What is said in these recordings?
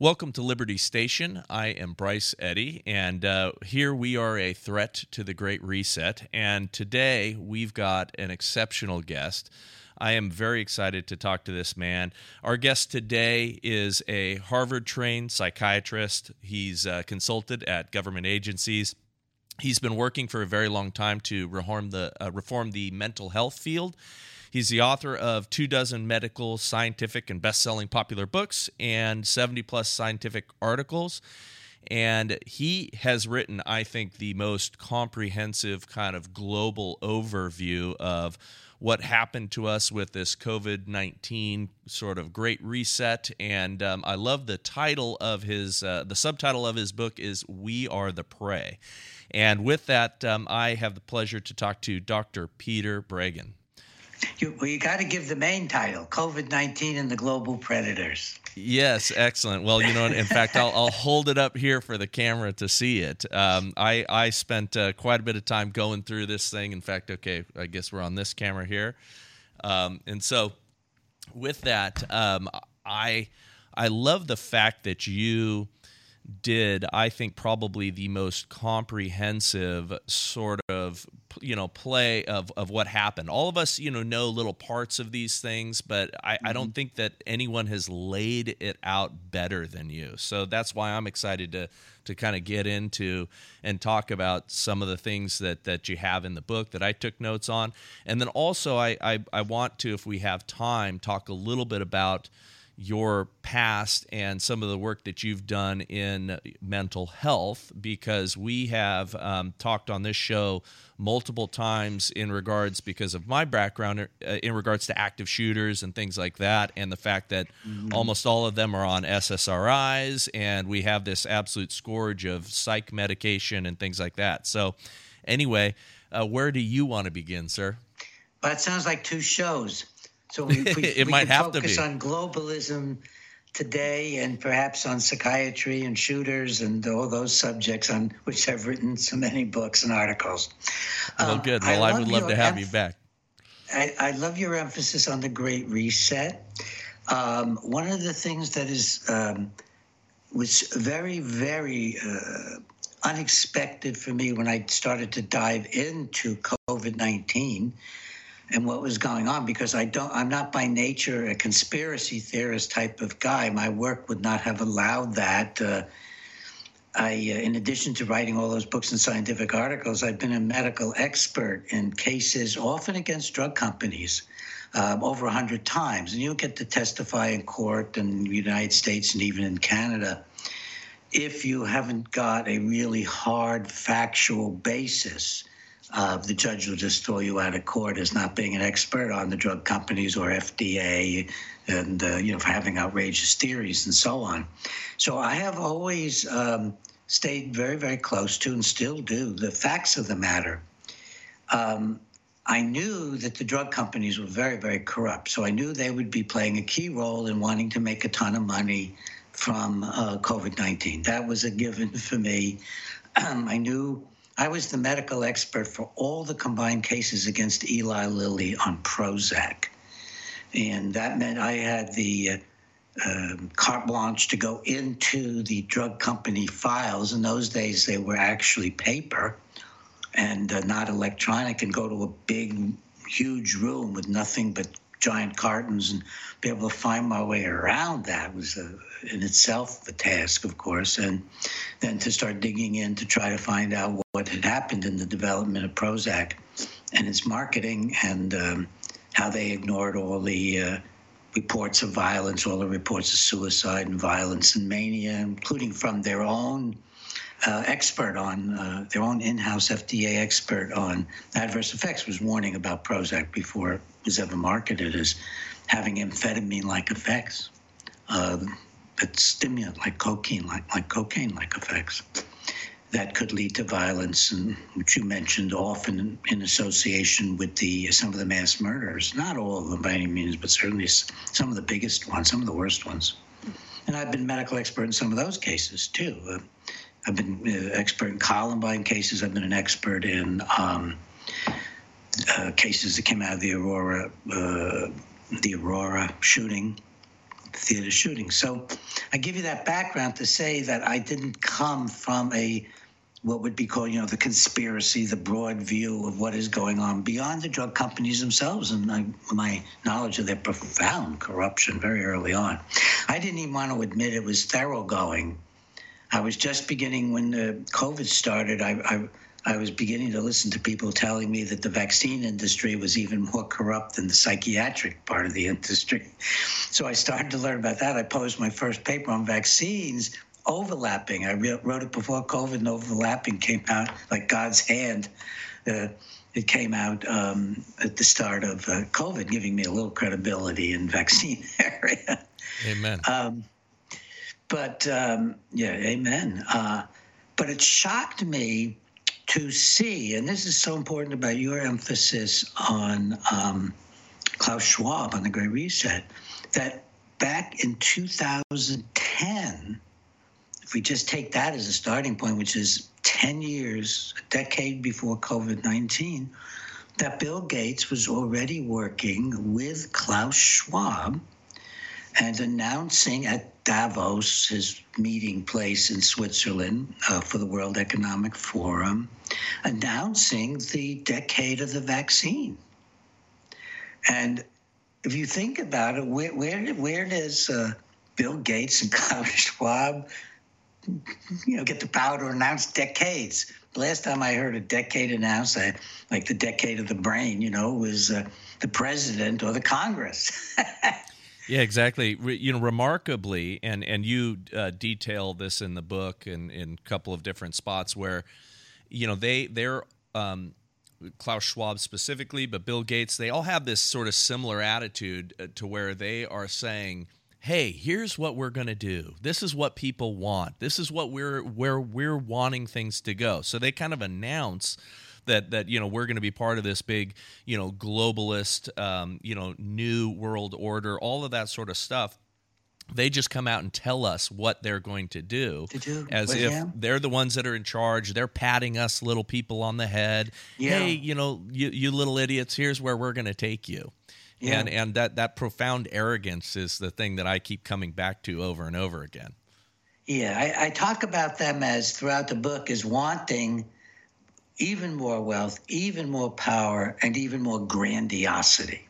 Welcome to Liberty Station. I am Bryce Eddy, and uh, here we are a threat to the Great Reset. And today we've got an exceptional guest. I am very excited to talk to this man. Our guest today is a Harvard trained psychiatrist. He's uh, consulted at government agencies. He's been working for a very long time to reform the, uh, reform the mental health field He's the author of two dozen medical, scientific, and best selling popular books and 70 plus scientific articles. And he has written, I think, the most comprehensive kind of global overview of what happened to us with this COVID 19 sort of great reset. And um, I love the title of his, uh, the subtitle of his book is We Are the Prey. And with that, um, I have the pleasure to talk to Dr. Peter Breggin. You, well, you got to give the main title COVID 19 and the Global Predators. Yes, excellent. Well, you know, in fact, I'll, I'll hold it up here for the camera to see it. Um, I, I spent uh, quite a bit of time going through this thing. In fact, okay, I guess we're on this camera here. Um, and so, with that, um, I, I love the fact that you did, I think, probably the most comprehensive sort of you know play of of what happened. All of us, you know, know little parts of these things, but I, mm-hmm. I don't mm-hmm. think that anyone has laid it out better than you. So that's why I'm excited to to kind of get into and talk about some of the things that that you have in the book that I took notes on, and then also I I, I want to, if we have time, talk a little bit about your past and some of the work that you've done in mental health because we have um, talked on this show multiple times in regards because of my background uh, in regards to active shooters and things like that and the fact that mm-hmm. almost all of them are on SSRIs and we have this absolute scourge of psych medication and things like that. So anyway uh, where do you want to begin sir? Well, that sounds like two shows so we, we, it we might have to be on globalism today and perhaps on psychiatry and shooters and all those subjects on which I've written so many books and articles. Well, um, good. Well, I, I would love to have you back. I, I, love your emphasis on the Great Reset. Um, one of the things that is um, was very, very uh, unexpected for me when I started to dive into COVID nineteen and what was going on because I don't I'm not by nature a conspiracy theorist type of guy. My work would not have allowed that. Uh, I, uh, in addition to writing all those books and scientific articles, I've been a medical expert in cases often against drug companies. Um, over a hundred times, and you get to testify in court in the United States and even in Canada if you haven't got a really hard factual basis uh, the judge will just throw you out of court as not being an expert on the drug companies or FDA and, uh, you know, for having outrageous theories and so on. So I have always um, stayed very, very close to and still do the facts of the matter. Um, I knew that the drug companies were very, very corrupt. So I knew they would be playing a key role in wanting to make a ton of money from uh, COVID 19. That was a given for me. I knew I was the medical expert for all the combined cases against Eli Lilly on Prozac. And that meant I had the uh, um, carte blanche to go into the drug company files. In those days, they were actually paper and uh, not electronic, and go to a big, huge room with nothing but giant cartons and be able to find my way around that was a, in itself a task, of course. And then to start digging in to try to find out what had happened in the development of Prozac and its marketing and um, how they ignored all the uh, reports of violence, all the reports of suicide and violence and mania, including from their own uh, expert on uh, their own in-house FDA expert on adverse effects was warning about Prozac before was ever marketed as having amphetamine-like effects, uh, that stimulant like cocaine, like like cocaine-like effects that could lead to violence, and which you mentioned often in, in, association with the some of the mass murders. Not all of them by any means, but certainly some of the biggest ones, some of the worst ones. And I've been medical expert in some of those cases too. Uh, I've been uh, expert in Columbine cases. I've been an expert in um, uh, cases that came out of the Aurora, uh, the Aurora shooting, theater shooting. So I give you that background to say that I didn't come from a what would be called, you know, the conspiracy, the broad view of what is going on beyond the drug companies themselves and my, my, knowledge of their profound corruption very early on. I didn't even want to admit it was thoroughgoing. I was just beginning when the COVID started. I, I I was beginning to listen to people telling me that the vaccine industry was even more corrupt than the psychiatric part of the industry. So I started to learn about that. I posed my first paper on vaccines overlapping. I wrote it before COVID, and overlapping came out like God's hand. Uh, it came out um, at the start of uh, COVID, giving me a little credibility in vaccine area. Amen. Um, but um, yeah, amen. Uh, but it shocked me to see, and this is so important about your emphasis on um, Klaus Schwab on the Great Reset, that back in 2010, if we just take that as a starting point, which is 10 years, a decade before COVID 19, that Bill Gates was already working with Klaus Schwab and announcing at Davos, his meeting place in Switzerland uh, for the World Economic Forum, announcing the decade of the vaccine. And if you think about it, where where, where does uh, Bill Gates and Klaus Schwab, you know, get the power to announce decades? The last time I heard a decade announced, like the decade of the brain, you know, was uh, the president or the Congress. Yeah, exactly. Re, you know, remarkably, and and you uh, detail this in the book and in a couple of different spots where, you know, they they're um, Klaus Schwab specifically, but Bill Gates, they all have this sort of similar attitude uh, to where they are saying, "Hey, here's what we're going to do. This is what people want. This is what we're where we're wanting things to go." So they kind of announce that that you know we're going to be part of this big you know globalist um, you know new world order all of that sort of stuff they just come out and tell us what they're going to do, to do. as well, if yeah. they're the ones that are in charge they're patting us little people on the head Yeah. hey you know you, you little idiots here's where we're going to take you Yeah. and and that that profound arrogance is the thing that i keep coming back to over and over again Yeah, I, I talk about them as throughout the book as wanting even more wealth, even more power, and even more grandiosity.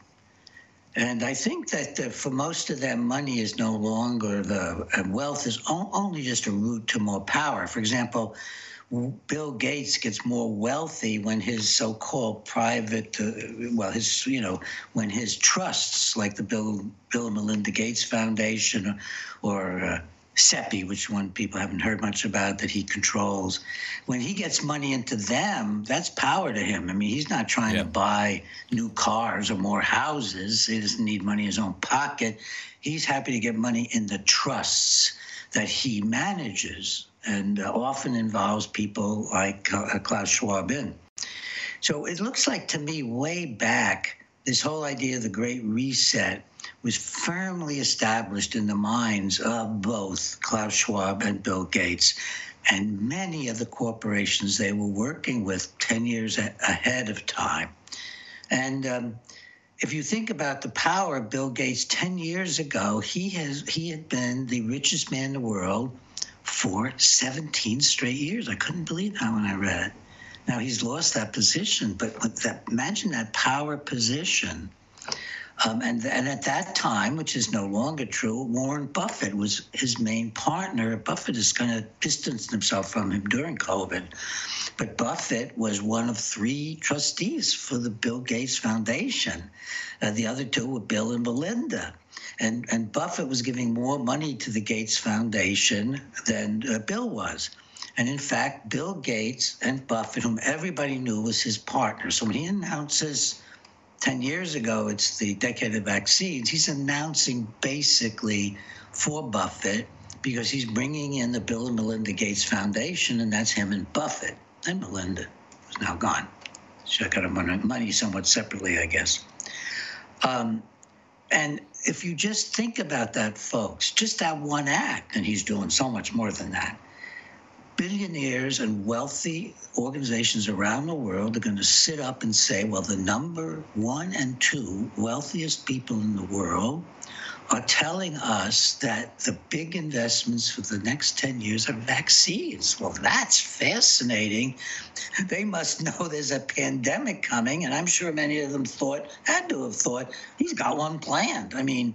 And I think that uh, for most of them, money is no longer the and wealth is only just a route to more power. For example, Bill Gates gets more wealthy when his so-called private, uh, well, his you know, when his trusts like the Bill Bill and Melinda Gates Foundation or, or uh, CEPI, which one people haven't heard much about, that he controls. When he gets money into them, that's power to him. I mean, he's not trying Yeah. to buy new cars or more houses. He doesn't need money in his own pocket. He's happy to get money in the trusts that he manages and uh, often involves people like uh, Klaus Schwab in. So it looks like to me, way back, this whole idea of the Great Reset was firmly established in the minds of both Klaus Schwab and Bill Gates and many of the corporations they were working with 10 years a- ahead of time. And um, if you think about the power of Bill Gates 10 years ago, he has he had been the richest man in the world for 17 straight years. I couldn't believe that when I read it. Now he's lost that position, but that, imagine that power position. Um, and, and at that time, which is no longer true, Warren Buffett was his main partner. Buffett is kind of distanced himself from him during COVID. But Buffett was one of three trustees for the Bill Gates Foundation. Uh, the other two were Bill and Melinda. And, and Buffett was giving more money to the Gates Foundation than uh, Bill was. And in fact, Bill Gates and Buffett, whom everybody knew was his partner. So when he announces 10 years ago, it's the decade of vaccines, he's announcing basically for Buffett because he's bringing in the Bill and Melinda Gates Foundation, and that's him and Buffett and Melinda, who's now gone. She got her money somewhat separately, I guess. Um, and if you just think about that, folks, just that one act, and he's doing so much more than that billionaires and wealthy organizations around the world are going to sit up and say, well, the number one and two wealthiest people in the world are telling us that the big investments for the next 10 years are vaccines. Well, that's fascinating. They must know there's a pandemic coming, and I'm sure many of them thought, had to have thought, he's got one planned. I mean,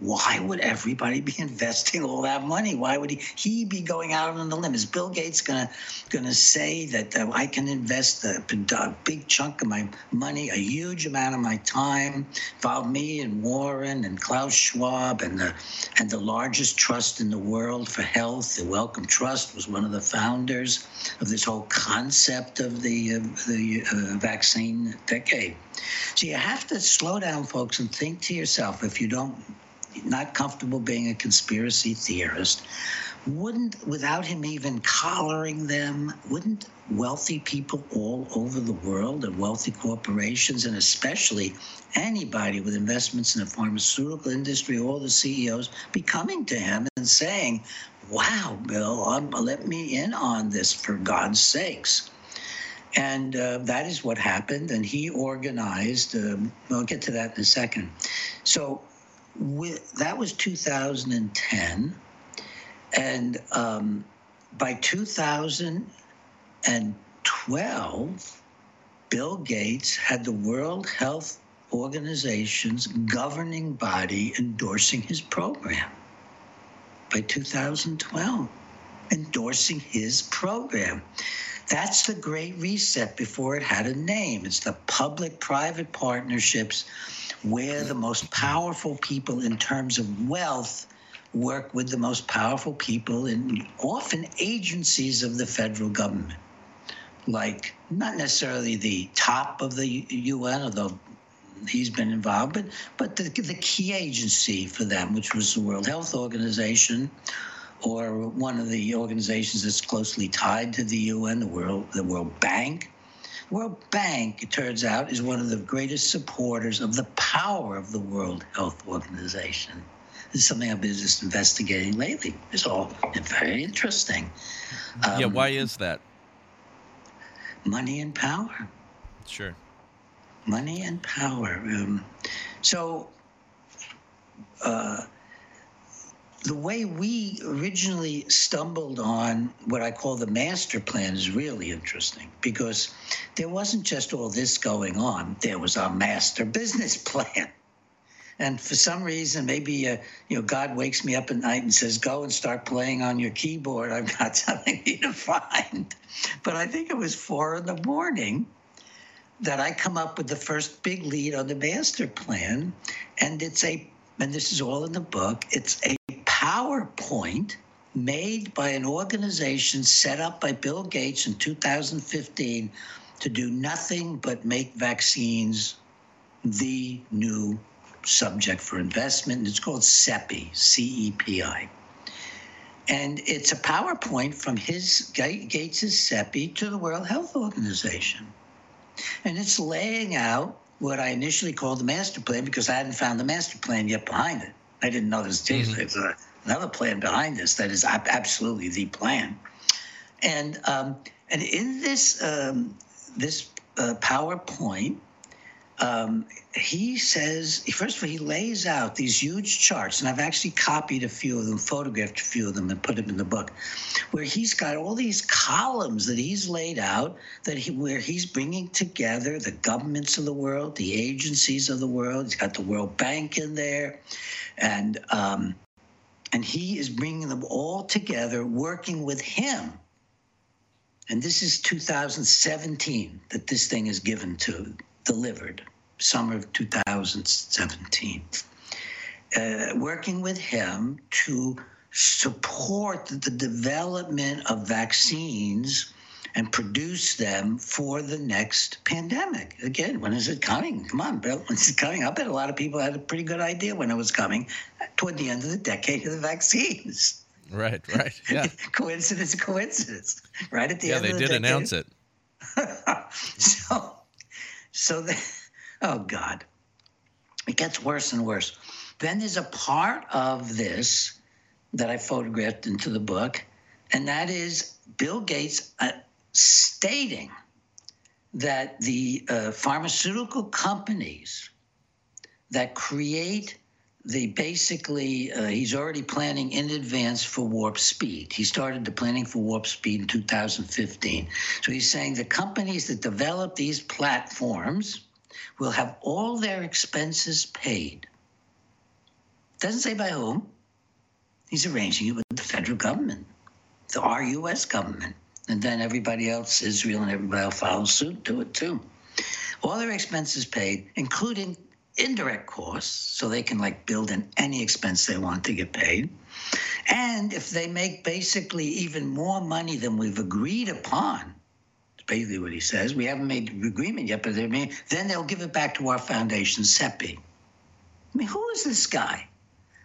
why would everybody be investing all that money? Why would he he be going out on the limb? Is Bill Gates gonna gonna say that uh, I can invest a, a, big chunk of my money, a huge amount of my time, involve me and Warren and Klaus Schwab and the and the largest trust in the world for health, the Wellcome Trust, was one of the founders of this whole concept of the uh, the uh, vaccine decade. So you have to slow down, folks, and think to yourself if you don't not comfortable being a conspiracy theorist, wouldn't, without him even collaring them, wouldn't wealthy people all over the world and wealthy corporations, and especially anybody with investments in the pharmaceutical industry, all the CEOs, be coming to him and saying, Wow, Bill, um, let me in on this for God's sakes. And uh, that is what happened. And he organized, um, I'll get to that in a second. So with, that was 2010. And um, by 2012, Bill Gates had the World Health Organization's governing body endorsing his program. By 2012, endorsing his program. That's the Great Reset before it had a name. It's the public private partnerships where the most powerful people in terms of wealth work with the most powerful people in often agencies of the federal government, like not necessarily the top of the UN, although he's been involved, but but the, the key agency for them, which was the World Health Organization, or one of the organizations that's closely tied to the UN, the World the World Bank, World Bank, it turns out, is one of the greatest supporters of the power of the World Health Organization. This is something I've been just investigating lately. It's all very interesting. Um, yeah, why is that? Money and power. Sure. Money and power. Um, so, uh, the way we originally stumbled on what I call the master plan is really interesting because there wasn't just all this going on. There was our master business plan. And for some reason, maybe uh, you know, God wakes me up at night and says, "Go and start playing on your keyboard. I've got something to find." But I think it was four in the morning that I come up with the first big lead on the master plan, and it's a, and this is all in the book. It's a PowerPoint made by an organization set up by Bill Gates in 2015 to do nothing but make vaccines the new subject for investment. It's called CEPI, C E P I. And it's a PowerPoint from his Gates's CEPI to the World Health Organization. And it's laying out what I initially called the master plan because I hadn't found the master plan yet behind it. I didn't know this. Mm-hmm another plan behind this that is absolutely the plan. And um, and in this um, this uh, PowerPoint, um, he says first of all he lays out these huge charts, and I've actually copied a few of them, photographed a few of them, and put them in the book, where he's got all these columns that he's laid out that he where he's bringing together the governments of the world, the agencies of the world. He's got the World Bank in there, and um, and he is bringing them all together, working with him. And this is 2017 that this thing is given to, delivered, summer of 2017. Uh, working with him to support the development of vaccines and produce them for the next pandemic. Again, when is it coming? Come on, Bill. When is it coming? I bet a lot of people had a pretty good idea when it was coming toward the end of the decade of the vaccines. Right, right. Yeah. coincidence, coincidence. Right at the yeah, end of the. Yeah, they did announce it. so, so the, oh God, it gets worse and worse. Then there's a part of this that I photographed into the book, and that is Bill Gates uh, stating that the uh, pharmaceutical companies that create the basically uh, he's already planning in advance for warp speed. He started the planning for warp speed in 2015. So he's saying the companies that develop these platforms will have all their expenses paid. Doesn't say by whom. He's arranging it with the federal government, the our U.S. government, and then everybody else, Israel and everybody else follows suit, do it too. All their expenses paid, including indirect costs, so they can like build in any expense they want to get paid. And if they make basically even more money than we've agreed upon, it's basically what he says. We haven't made the agreement yet, but may, then they'll give it back to our foundation, CEPI. I mean, who is this guy?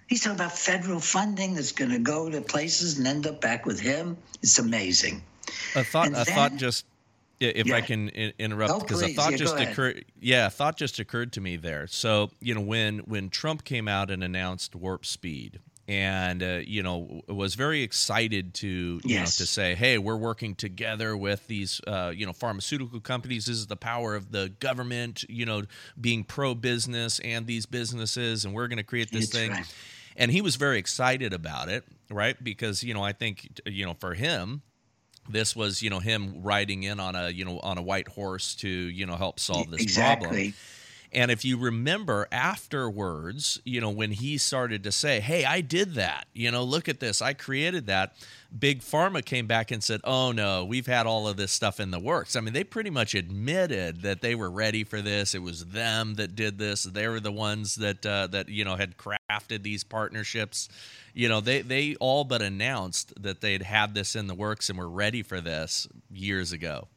He's talking about federal funding that's going to go to places and end up back with him. It's amazing. A thought, a thought just if yeah. I can interrupt because oh, a thought yeah, just occurred. Yeah, a thought just occurred to me there. So you know when when Trump came out and announced warp speed, and uh, you know was very excited to you yes. know to say, hey, we're working together with these uh, you know pharmaceutical companies. This is the power of the government, you know, being pro business and these businesses, and we're going to create this thing. Right. And he was very excited about it, right? Because you know I think you know for him this was you know him riding in on a you know on a white horse to you know help solve this exactly. problem and if you remember afterwards, you know, when he started to say, Hey, I did that, you know, look at this, I created that, Big Pharma came back and said, Oh no, we've had all of this stuff in the works. I mean, they pretty much admitted that they were ready for this. It was them that did this. They were the ones that, uh, that, you know, had crafted these partnerships. You know, they, they all but announced that they'd had this in the works and were ready for this years ago.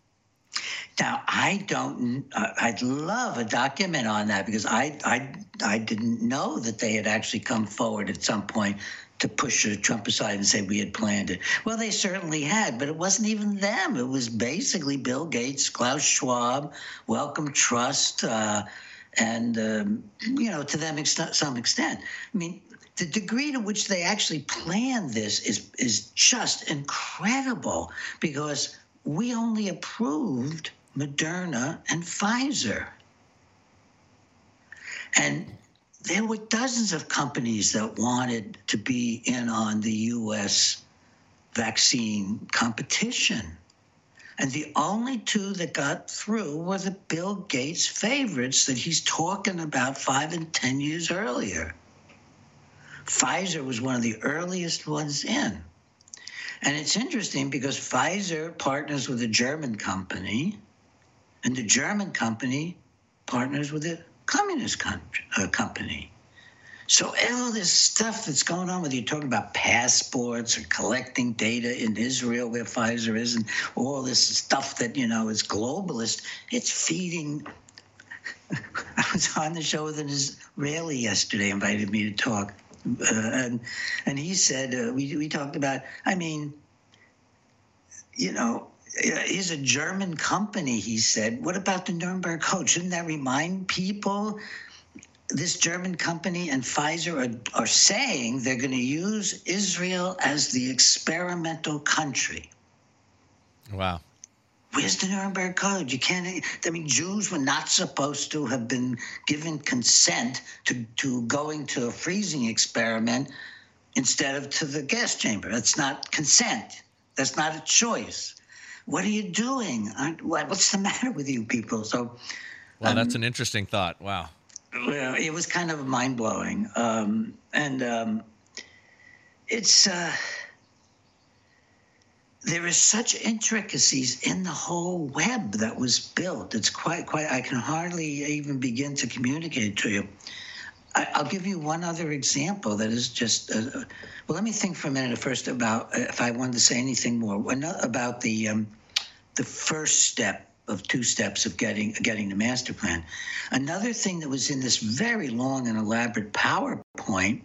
Now, I don't. Uh, I'd love a document on that because I, I, I didn't know that they had actually come forward at some point to push Trump aside and say we had planned it. Well, they certainly had, but it wasn't even them. It was basically Bill Gates, Klaus Schwab, Wellcome Trust, uh, and um, you know, to them extent, some extent. I mean, the degree to which they actually planned this is is just incredible because we only approved Moderna and Pfizer. And there were dozens of companies that wanted to be in on the US vaccine competition. And the only two that got through were the Bill Gates favorites that he's talking about five and 10 years earlier. Pfizer was one of the earliest ones in. And it's interesting because Pfizer partners with a German company, and the German company partners with a communist uh, company. So all this stuff that's going on, whether you're talking about passports or collecting data in Israel where Pfizer is, and all this stuff that you know is globalist, it's feeding. I was on the show with an Israeli yesterday, invited me to talk, and and he said uh, we we talked about. I mean, you know, he's a German company. He said, "What about the Nuremberg Code? Shouldn't that remind people?" This German company and Pfizer are, are saying they're going to use Israel as the experimental country. Wow. Where's the Nuremberg Code? You can't. I mean, Jews were not supposed to have been given consent to, to going to a freezing experiment instead of to the gas chamber. That's not consent. That's not a choice. What are you doing? What's the matter with you people? So, well, um, that's an interesting thought. Wow. Well, it was kind of mind blowing, um, and um, it's. Uh, there is such intricacies in the whole web that was built. It's quite, quite. I can hardly even begin to communicate to you. I, will give you one other example that is just. Uh, well, let me think for a minute first about uh, if I wanted to say anything more about the um, the first step of two steps of getting getting the master plan. Another thing that was in this very long and elaborate PowerPoint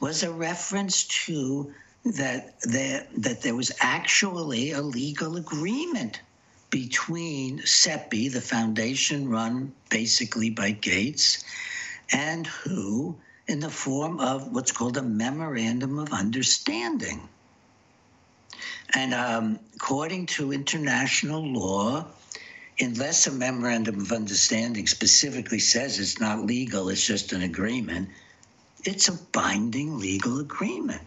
was a reference to that there, that there was actually a legal agreement between CEPI, the foundation run basically by Gates, and WHO in the form of what's called a memorandum of understanding. And um, according to international law, unless a memorandum of understanding specifically says it's not legal, it's just an agreement, it's a binding legal agreement.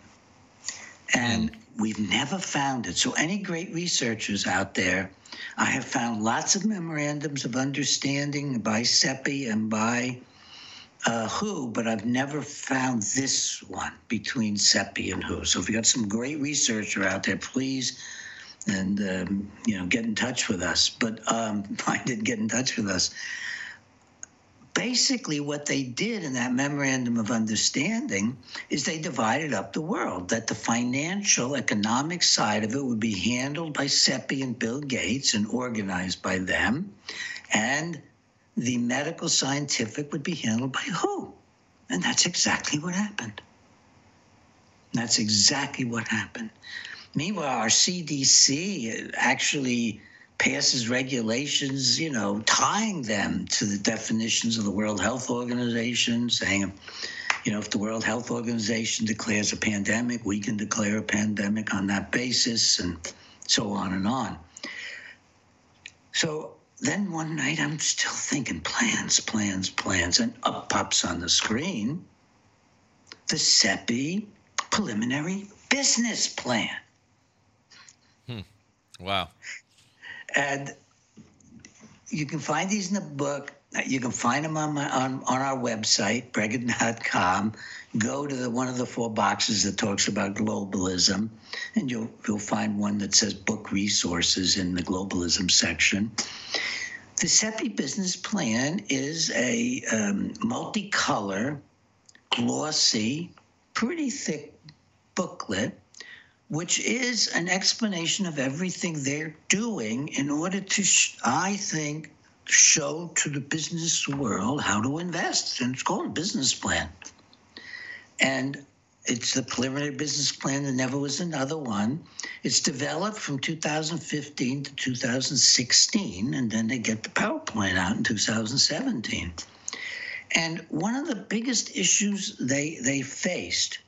And we've never found it. So, any great researchers out there, I have found lots of memorandums of understanding by CEPI and by uh, WHO, but I've never found this one between CEPI and WHO. So, if you got some great researcher out there, please and um, you know get in touch with us. But um, find it, get in touch with us basically what they did in that memorandum of understanding is they divided up the world that the financial economic side of it would be handled by CEPI and Bill Gates and organized by them and the medical scientific would be handled by who? And that's exactly what happened. That's exactly what happened. Meanwhile our cdc actually passes regulations, you know, tying them to the definitions of the World Health Organization, saying, you know, if the World Health Organization declares a pandemic, we can declare a pandemic on that basis, and so on and on. So then one night I'm still thinking plans, plans, plans, and up pops on the screen the CEPI preliminary business plan. Hmm. Wow. And you can find these in the book. You can find them on, my, on, on our website, breggin.com. Go to the, one of the four boxes that talks about globalism, and you'll, you'll find one that says book resources in the globalism section. The CEPI business plan is a um, multicolor, glossy, pretty thick booklet which is an explanation of everything they're doing in order to, I think, show to the business world how to invest. And it's called a business plan. And it's the preliminary business plan. There never was another one. It's developed from 2015 to 2016, and then they get the PowerPoint out in 2017. And one of the biggest issues they they faced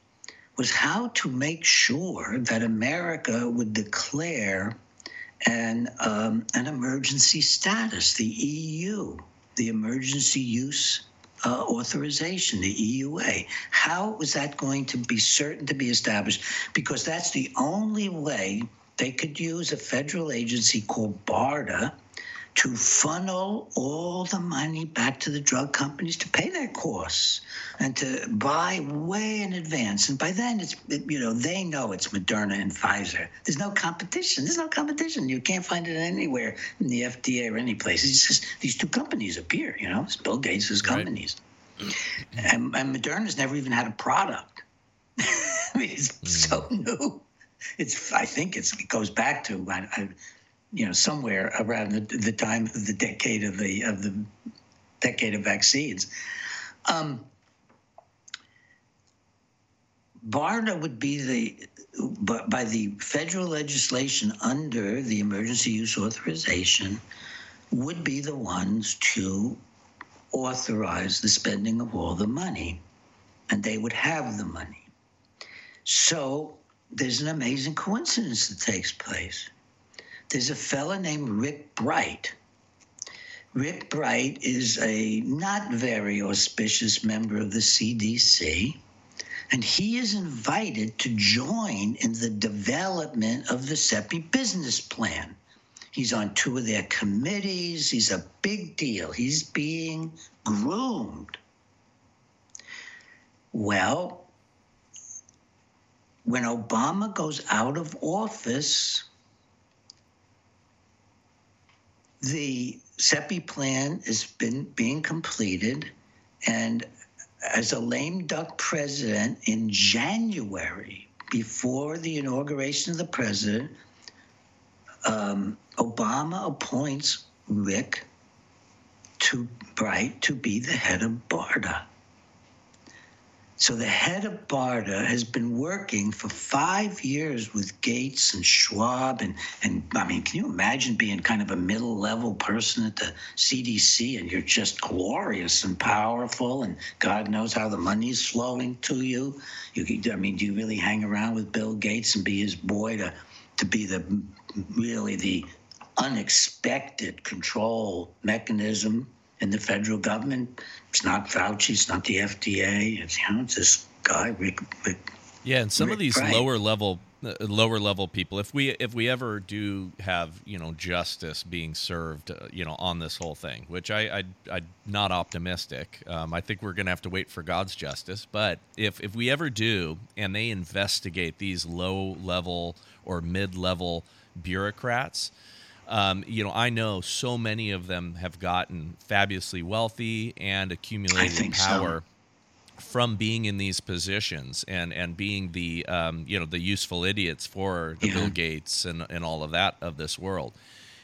was how to make sure that America would declare an, um, an emergency status, the EU, the Emergency Use uh, Authorization, the EUA. How was that going to be certain to be established? Because that's the only way they could use a federal agency called BARDA to funnel all the money back to the drug companies to pay their costs and to buy way in advance. And by then, it's you know they know it's Moderna and Pfizer. There's no competition. There's no competition. You can't find it anywhere in the FDA or any place. It's just these two companies appear. You know, it's Bill Gates' companies, right. and, and Moderna's never even had a product. I mean, it's mm. so new. It's I think it's, it goes back to I, I you know, somewhere around the, the time of the decade of the of the decade of vaccines. Um, BARDA would be the, but by the federal legislation under the emergency use authorization, would be the ones to authorize the spending of all the money, and they would have the money. So there's an amazing coincidence that takes place there's a fella named Rick Bright. Rick Bright is a not very auspicious member of the CDC, and he is invited to join in the development of the CEPI business plan. He's on two of their committees. He's a big deal. He's being groomed. Well, when Obama goes out of office, the CEPI plan has been being completed, and as a lame duck president in January, before the inauguration of the president, um, Obama appoints Rick to Bright to be the head of BARDA. So the head of BARDA has been working for five years with Gates and Schwab. And, and I mean, can you imagine being kind of a middle level person at the CDC and you're just glorious and powerful and God knows how the money's flowing to you? you I mean, do you really hang around with Bill Gates and be his boy to, to be the really the unexpected control mechanism in the federal government. It's not Fauci. It's not the FDA. It's you know, it's this guy Rick. Rick yeah, and some Rick of these Bright. lower level uh, lower level people if we if we ever do have you know justice being served uh, you know on this whole thing which i i i'm not optimistic um, i think we're gonna have to wait for god's justice but if if we ever do and they investigate these low level or mid level bureaucrats um, you know, I know so many of them have gotten fabulously wealthy and accumulated think so. power from being in these positions and and being the um, you know the useful idiots for the Yeah. Bill Gates and and all of that of this world.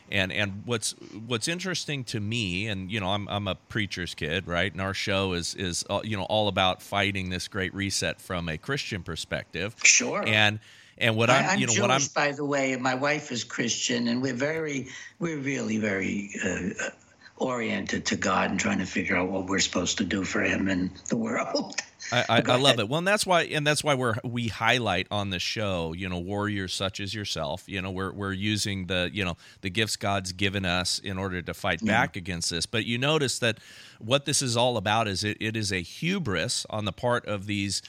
And and what's what's interesting to me, and you know, I'm I'm a preacher's kid, right? And our show is is uh, you know all about fighting this great reset from a Christian perspective. Sure. And and what I, I'm, I'm you know Jewish, what I'm by the way, and my wife is Christian, and we're very, we're really very uh, uh, oriented to God and trying to figure out what we're supposed to do for Him and the world. I, I, I love it. Well, and that's why, and that's why we're we highlight on the show, you know, warriors such as yourself. You know, we're we're using the you know the gifts God's given us in order to fight back against this. But you notice that what this is all about is it, it is a hubris on the part of these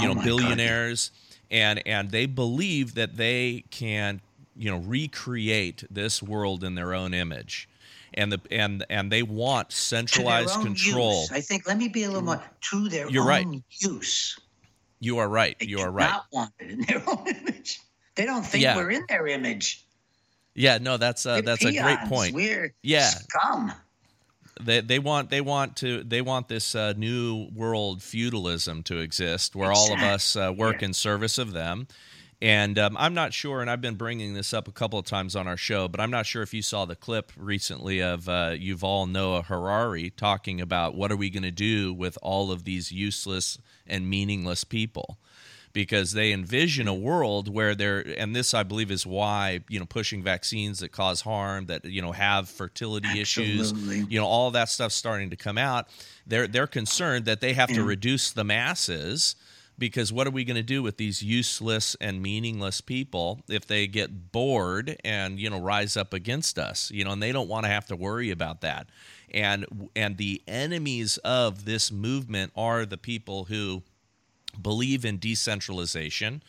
you Oh know billionaires. God. And and they believe that they can you know recreate this world in their own image. And the and and they want centralized control. Use. I think. Let me be a little more to their You're own right. use. You are right. They You are right. Not want it in their own image. They don't think Yeah. we're in their image. Yeah, no, that's uh, that's a great point. We're Yeah. scum. They they want they want to they want this uh, new world feudalism to exist, where all of us uh, work in service of them. And um, I'm not sure, and I've been bringing this up a couple of times on our show, but I'm not sure if you saw the clip recently of uh, Yuval Noah Harari talking about what are we going to do with all of these useless and meaningless people because they envision a world where they're and this i believe is why you know pushing vaccines that cause harm that you know have fertility issues you know all that stuff starting to come out. They're they're concerned that they have to reduce the masses because what are we going to do with these useless and meaningless people if they get bored and you know rise up against us? You know and they don't want to have to worry about that. And and the enemies of this movement are the people who believe in decentralization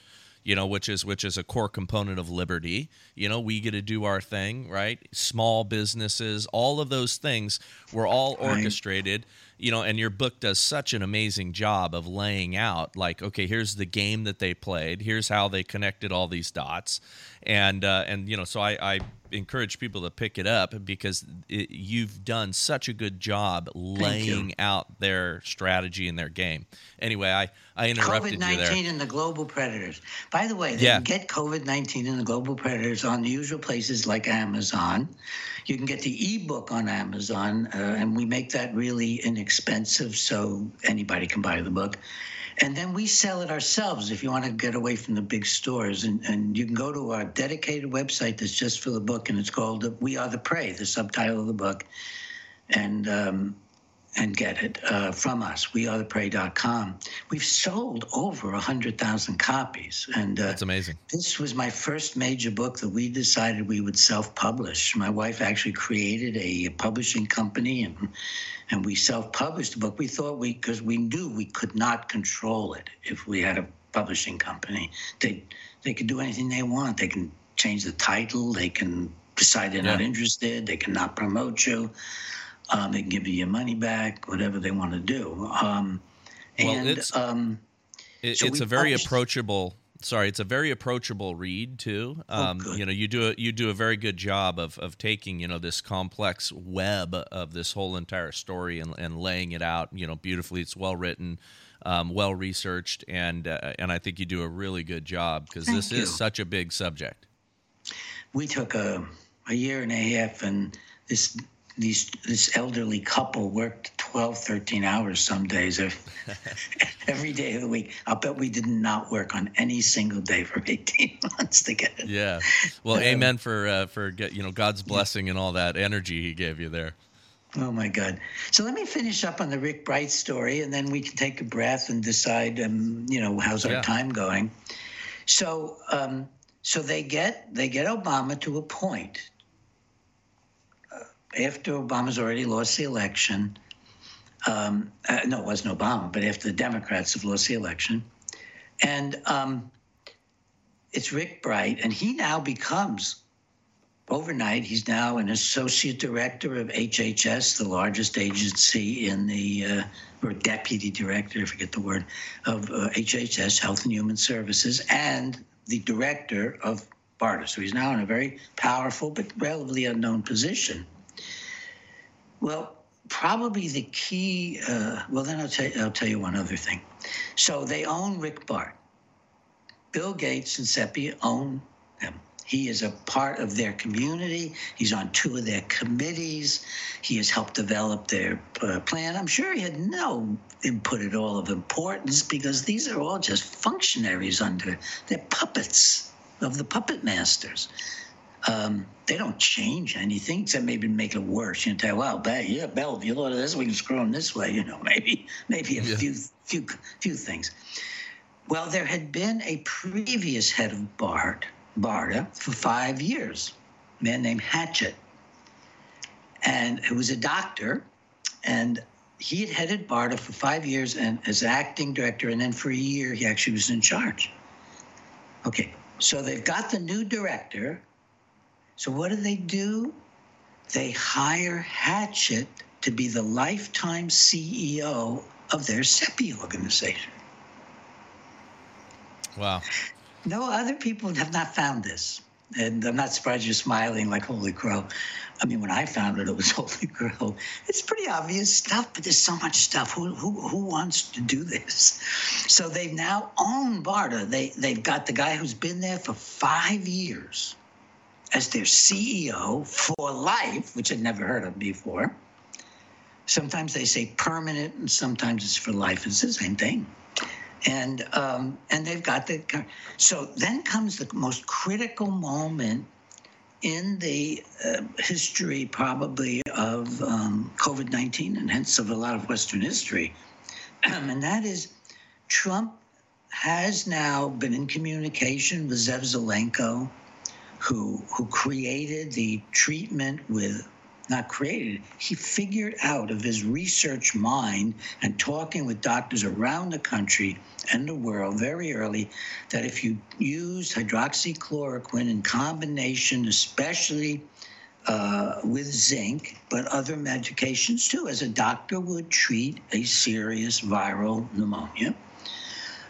you know which is which is a core component of liberty. You know we get to do our thing right? Small businesses all of those things were all orchestrated. You know and your book does such an amazing job of laying out like okay here's the game that they played here's how they connected all these dots. And uh, and you know so I, I encourage people to pick it up because it, you've done such a good job laying out their strategy and their game anyway i i interrupted COVID you there 19 and the global predators. By the way, they Yeah. can get COVID 19 and the global predators on the usual places like Amazon. You can get the ebook on Amazon, uh, and we make that really inexpensive so anybody can buy the book. And then we sell it ourselves if you want to get away from the big stores. And, and you can go to our dedicated website that's just for the book, and it's called We Are the Prey, the subtitle of the book. And um, and get it uh, from us, wearetheprey.com. We've sold over 100,000 copies. And uh, that's amazing this was my first major book that we decided we would self-publish. My wife actually created a publishing company, and and we self-published the book. We thought we because we knew we could not control it if we had a publishing company. They they could do anything they want. They can change the title. They can decide they're not interested. They can not promote you. Um, they can give you your money back, whatever they want to do. Um, Well, and it's- um, It, So it's a very published- approachable. Sorry, it's a very approachable read too. Um, good. you know, you do a, you do a very good job of, of taking you know this complex web of this whole entire story and, and laying it out. You know, beautifully. It's well written, um, well researched, and uh, and I think you do a really good job because this you. is such a big subject. we took a, a year and a half and this these this elderly couple worked 12 13 hours some days every, every day of the week i'll bet we did not work on any single day for 18 months together Yeah. Well, Um, amen for uh, for you know God's blessing and all that energy He gave you there. oh my god so let me finish up on the rick bright story and then we can take a breath and decide um, you know how's our Yeah. time going so um, so they get they get obama to a point after Obama's already lost the election. Um, uh, no, it wasn't Obama, but after the Democrats have lost the election. And um, it's Rick Bright, and he now becomes overnight, he's now an associate director of HHS, the largest agency in the, uh, or deputy director, I forget the word, of uh, HHS, Health and Human Services, and the director of BARDA. So he's now in a very powerful but relatively unknown position. Well, probably the key, uh, well, then I'll tell, I'll tell you one other thing. So they own Rick Bright. Bill Gates and CEPI own him. He is a part of their community. He's on two of their committees. He has helped develop their uh, plan. I'm sure he had no input at all of importance because these are all just functionaries under, they're puppets of the puppet masters. Um, they don't change anything except maybe make it worse. You know, tell, well, Bell, yeah, Bell, if you look at this, we can screw them this way. You know, maybe maybe a yeah. few few few things. Well, there had been a previous head of BART BARDA for five years, a man named Hatchett. And who was a doctor, and he had headed BARDA for five years and as acting director, and then for a year he actually was in charge. Okay, so they've got the new director. So what do they do? They hire Hatchett to be the lifetime CEO of their CEPI organization. Wow. No, other people have not found this. And I'm not surprised you're smiling like Holy Crow. I mean, when I found it, it was Holy Crow. It's pretty obvious stuff, but there's so much stuff. Who, who, who wants to do this? So they've now owned BARDA. They, they've got the guy who's been there for five years as their CEO for life, which I'd never heard of before. Sometimes they say permanent, and sometimes it's for life. It's the same thing and um, and they've got the so then comes the most critical moment in the uh, history probably of um, covid-19 and hence of a lot of western history and that is trump has now been in communication with zev zelenko who who created the treatment with not created. He figured out of his research mind and talking with doctors around the country and the world very early that if you use hydroxychloroquine in combination, especially uh, with zinc, but other medications too, as a doctor would treat a serious viral pneumonia,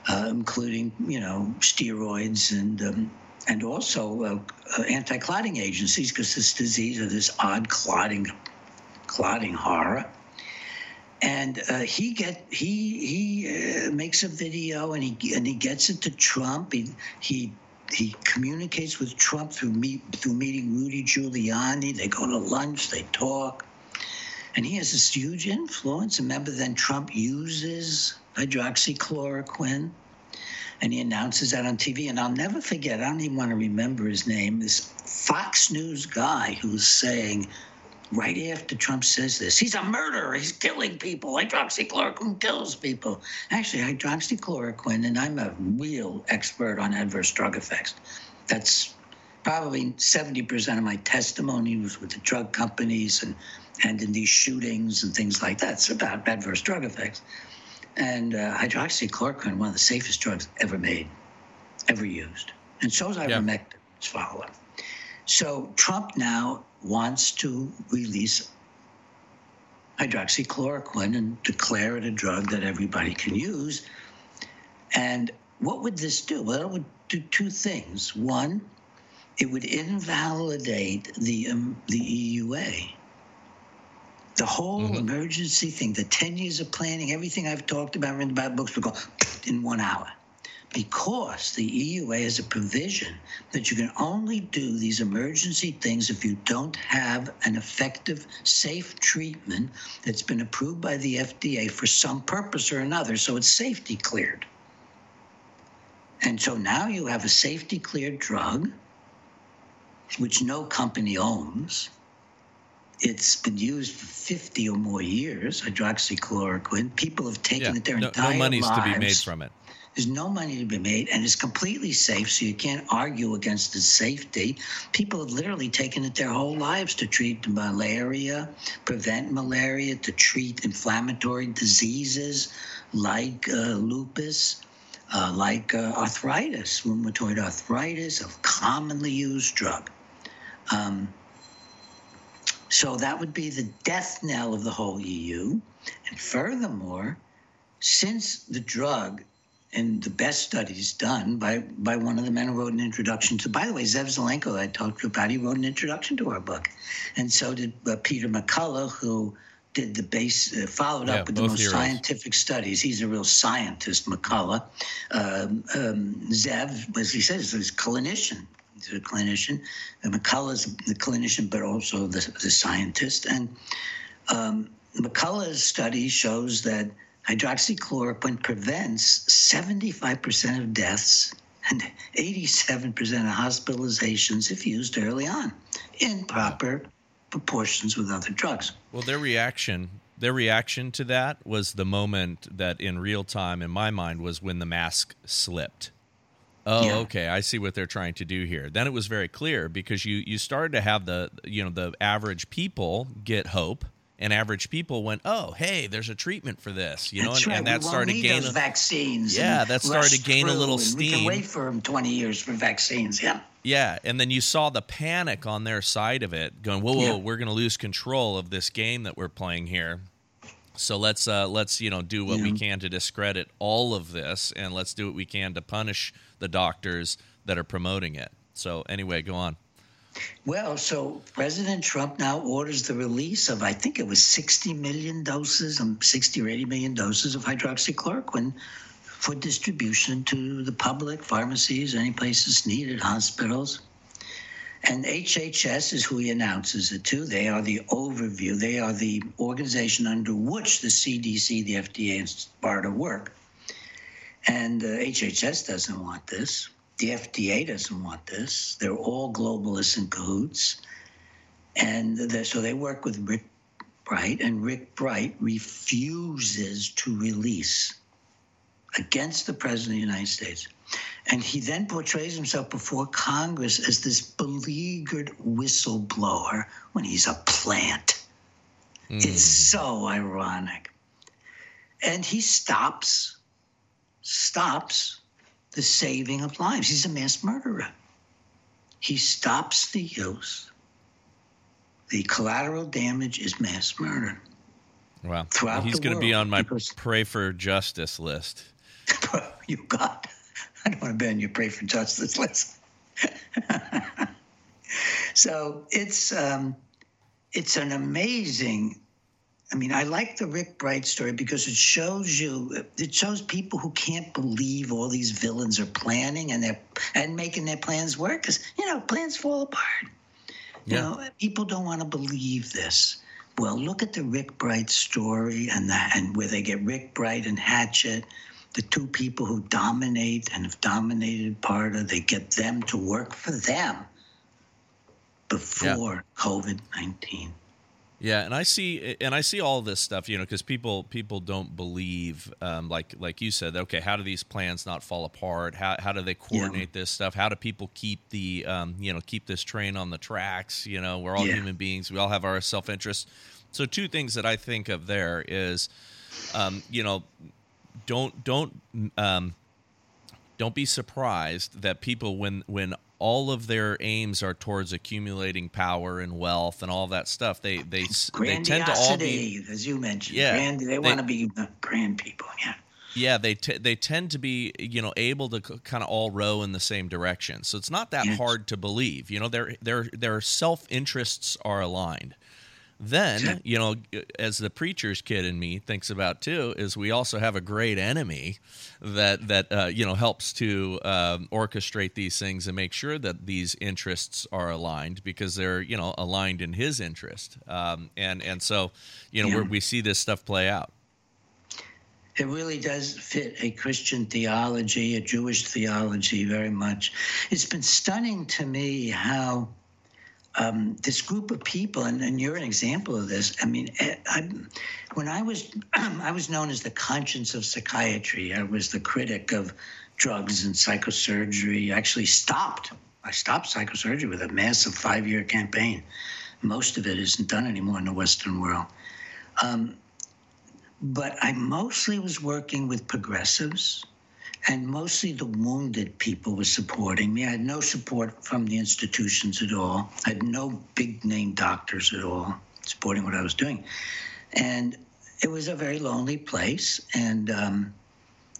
uh, including, you know, steroids and um, and also uh, uh, anti-clotting agencies because this disease or this odd clotting clotting horror and uh, he get he he uh, makes a video and he and he gets it to Trump. He he he communicates with Trump through meet through meeting Rudy Giuliani. They go to lunch. They talk, and he has this huge influence. Remember, then Trump uses hydroxychloroquine and he announces that on TV. And I'll never forget, I don't even want to remember his name, this Fox News guy who's saying, right after Trump says this, he's a murderer, he's killing people, hydroxychloroquine kills people. Actually, hydroxychloroquine, and I'm a real expert on adverse drug effects. That's probably 70% of my testimony was with the drug companies and, and in these shootings and things like that. It's about adverse drug effects. And uh, hydroxychloroquine, one of the safest drugs ever made, ever used. And so is ivermectin, yeah. its follow up. So Trump now wants to release hydroxychloroquine and declare it a drug that everybody can use. And what would this do? Well, it would do two things. One, it would invalidate the um, the EUA the whole mm-hmm. emergency thing, the 10 years of planning, everything I've talked about, written about books, would go in one hour. Because the EUA has a provision that you can only do these emergency things if you don't have an effective, safe treatment that's been approved by the FDA for some purpose or another. So it's safety cleared. And so now you have a safety cleared drug, which no company owns it's been used for 50 or more years, hydroxychloroquine. People have taken yeah, it their no, entire lives. No money's lives. to be made from it. There's no money to be made, and it's completely safe, so you can't argue against its safety. People have literally taken it their whole lives to treat malaria, prevent malaria, to treat inflammatory diseases like uh, lupus, uh, like uh, arthritis, rheumatoid arthritis, a commonly used drug. Um, so that would be the death knell of the whole EU. And furthermore, since the drug and the best studies done by, by one of the men who wrote an introduction to, by the way, Zev Zelenko, I talked to about, he wrote an introduction to our book. And so did uh, Peter McCullough, who did the base, uh, followed yeah, up with the most heroes. scientific studies. He's a real scientist, McCullough. Um, um, Zev, as he says, is a clinician. He's a clinician. And McCullough's the clinician, but also the, the scientist. And um, McCullough's study shows that hydroxychloroquine prevents 75% of deaths and 87% of hospitalizations if used early on in proper proportions with other drugs. Well, their reaction their reaction to that was the moment that in real time in my mind was when the mask slipped. Oh, yeah. okay. I see what they're trying to do here. Then it was very clear because you you started to have the you know the average people get hope and average people went, "Oh, hey, there's a treatment for this," you know, and, right. and, that started gaining vaccines. Yeah, that started to gain a little steam. We can wait for them 20 years for vaccines. Yeah. Yeah, and then you saw the panic on their side of it, going, "Whoa, whoa, yeah. we're going to lose control of this game that we're playing here." So let's uh, let's you know do what yeah. we can to discredit all of this, and let's do what we can to punish the doctors that are promoting it. So anyway, go on. Well, so President Trump now orders the release of, I think it was 60 million doses, um, 60 or 80 million doses of hydroxychloroquine for distribution to the public, pharmacies, any places needed, hospitals. And HHS is who he announces it to. They are the overview. They are the organization under which the CDC, the FDA, and BARDA work. And uh, HHS doesn't want this. The FDA doesn't want this. They're all globalists in cahoots. And so they work with Rick Bright, and Rick Bright refuses to release against the President of the United States. And he then portrays himself before Congress as this beleaguered whistleblower when he's a plant. Mm. It's so ironic. And he stops, stops the saving of lives. He's a mass murderer. He stops the use. The collateral damage is mass murder. Wow. Throughout He's going to be on my pray for justice list. you got. I don't want to be on your pray for justice list. so it's um, it's an amazing I mean, I like the Rick Bright story because it shows you, it shows people who can't believe all these villains are planning and they're and making their plans work because you know plans fall apart. You yeah. know, people don't want to believe this. Well, look at the Rick Bright story and that, and where they get Rick Bright and Hatchett, the two people who dominate and have dominated BARDA. They get them to work for them before yeah. COVID nineteen. Yeah, and I see and I see all this stuff, you know, because people people don't believe, um, like like you said. Okay, how do these plans not fall apart? How how do they coordinate yeah. this stuff? How do people keep the um, you know keep this train on the tracks? You know, we're all yeah. human beings. We all have our self interest. So two things that I think of there is, um, you know, don't don't um, don't be surprised that people when when all of their aims are towards accumulating power and wealth and all that stuff. They they they tend to all be as you mentioned. Yeah, grand, they, they want to be grand people. Yeah. Yeah, they t- they tend to be you know able to c- kind of all row in the same direction. So it's not that yes. hard to believe. You know, their their their self interests are aligned. Then, you know, as the preacher's kid in me thinks about too, is we also have a great enemy that that uh, you know helps to um, orchestrate these things and make sure that these interests are aligned because they're you know aligned in his interest. Um, and and so, you know, yeah. we see this stuff play out. It really does fit a Christian theology, a Jewish theology, very much. It's been stunning to me how um, this group of people, and, and, you're an example of this. I mean, eh, I, when I was, I was known as the conscience of psychiatry. I was the critic of drugs and psychosurgery. I actually stopped. I stopped psychosurgery with a massive five-year campaign. Most of it isn't done anymore in the Western world. Um, but I mostly was working with progressives and mostly the wounded people were supporting me. I had no support from the institutions at all. I had no big name doctors at all supporting what I was doing. And it was a very lonely place. And um,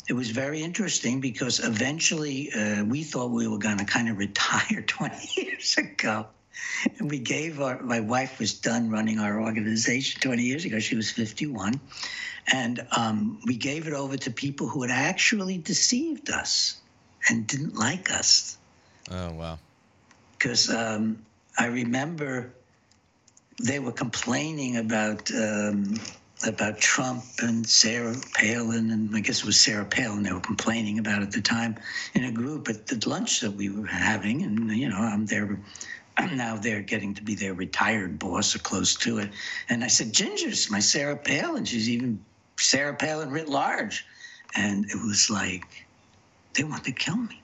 it was very interesting because eventually uh, we thought we were going to kind of retire 20 years ago. And we gave our, my wife was done running our organization 20 years ago. She was 51. And um, we gave it over to people who had actually deceived us and didn't like us. Oh, wow. Because um, I remember they were complaining about. Um, about Trump and Sarah Palin, and I guess it was Sarah Palin they were complaining about at the time in a group at the lunch that we were having. And, you know, I'm there now they're getting to be their retired boss or close to it. And I said, Ginger's my Sarah Palin. She's even Sarah Palin writ large. And it was like, they want to kill me.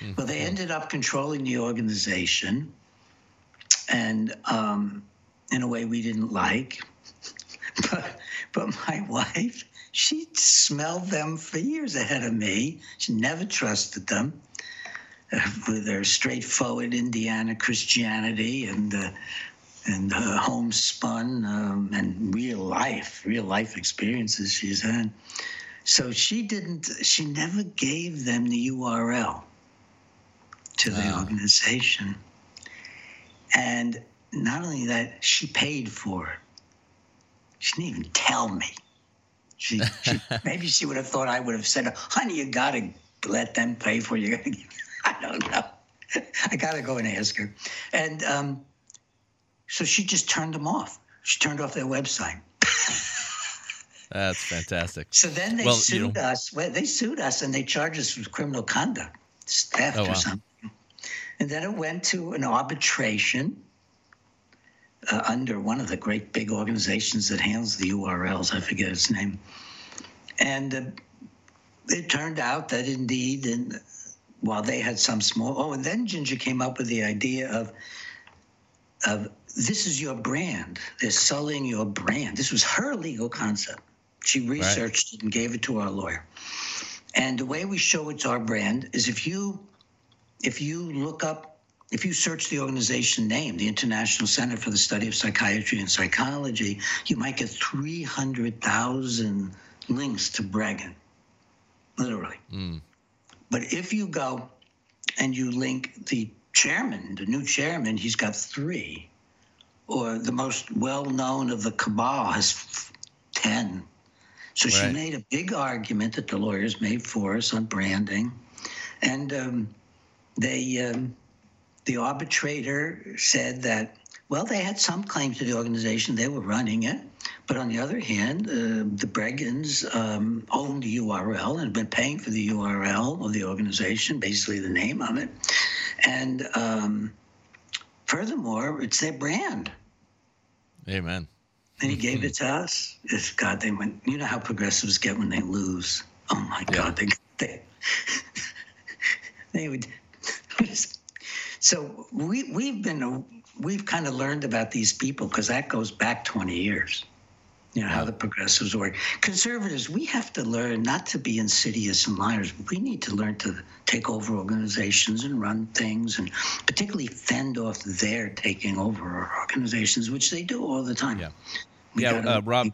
Mm-hmm. Well, they ended up controlling the organization and um, in a way we didn't like. but, but my wife, she smelled them for years ahead of me. She never trusted them with their straightforward Indiana Christianity and uh, and uh, homespun um, and real life, real life experiences she's had. So she didn't, she never gave them the URL to the wow. organization. And not only that, she paid for it. She didn't even tell me. She, she maybe she would have thought I would have said, "Honey, you got to let them pay for you." I don't know. I got to go and ask her. And um, so she just turned them off. She turned off their website. That's fantastic. So then they well, sued you know, us. Well, they sued us and they charged us with criminal conduct, theft oh, or wow. something. And then it went to an arbitration uh, under one of the great big organizations that handles the URLs. I forget its name. And uh, it turned out that indeed, and while they had some small, oh, and then Ginger came up with the idea of of this is your brand. They're selling your brand. This was her legal concept. She researched right. it and gave it to our lawyer. And the way we show it's our brand is if you if you look up if you search the organization name, the International Center for the Study of Psychiatry and Psychology, you might get 300,000 links to Breggin, literally. Mm. But if you go and you link the chairman, the new chairman, he's got three. Or the most well known of the cabal has 10. So right. she made a big argument that the lawyers made for us on branding. And um, they, um, the arbitrator said that, well, they had some claim to the organization, they were running it. But on the other hand, uh, the Breggins um, owned the URL and had been paying for the URL of the organization, basically the name of it. And um, furthermore, it's their brand. Amen. And he gave it to us. It's God, they went, you know how progressives get when they lose. Oh my God, they, they, they would. so we, we've been, we've kind of learned about these people because that goes back 20 years you know, how the progressives work. Conservatives, we have to learn not to be insidious and liars. We need to learn to take over organizations and run things and particularly fend off their taking over our organizations, which they do all the time. Yeah. We yeah, uh, Rob.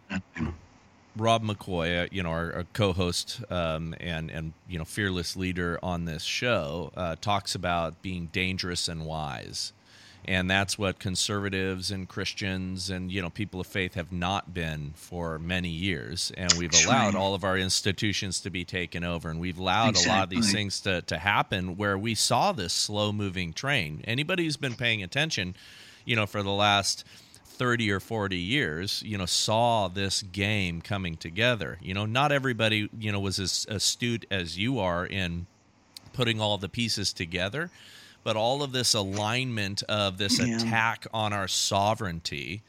Rob McCoy, uh, you know, our, our co-host um, and and you know, fearless leader on this show, uh, talks about being dangerous and wise and that's what conservatives and Christians and you know people of faith have not been for many years. And we've allowed all of our institutions to be taken over, and we've allowed exactly. a lot of these things to to happen where we saw this slow moving train. Anybody who's been paying attention, you know, for the last 30 or 40 years, you know, saw this game coming together. You know, not everybody, you know, was as astute as you are in putting all the pieces together but all of this alignment of this Yeah. attack on our sovereignty,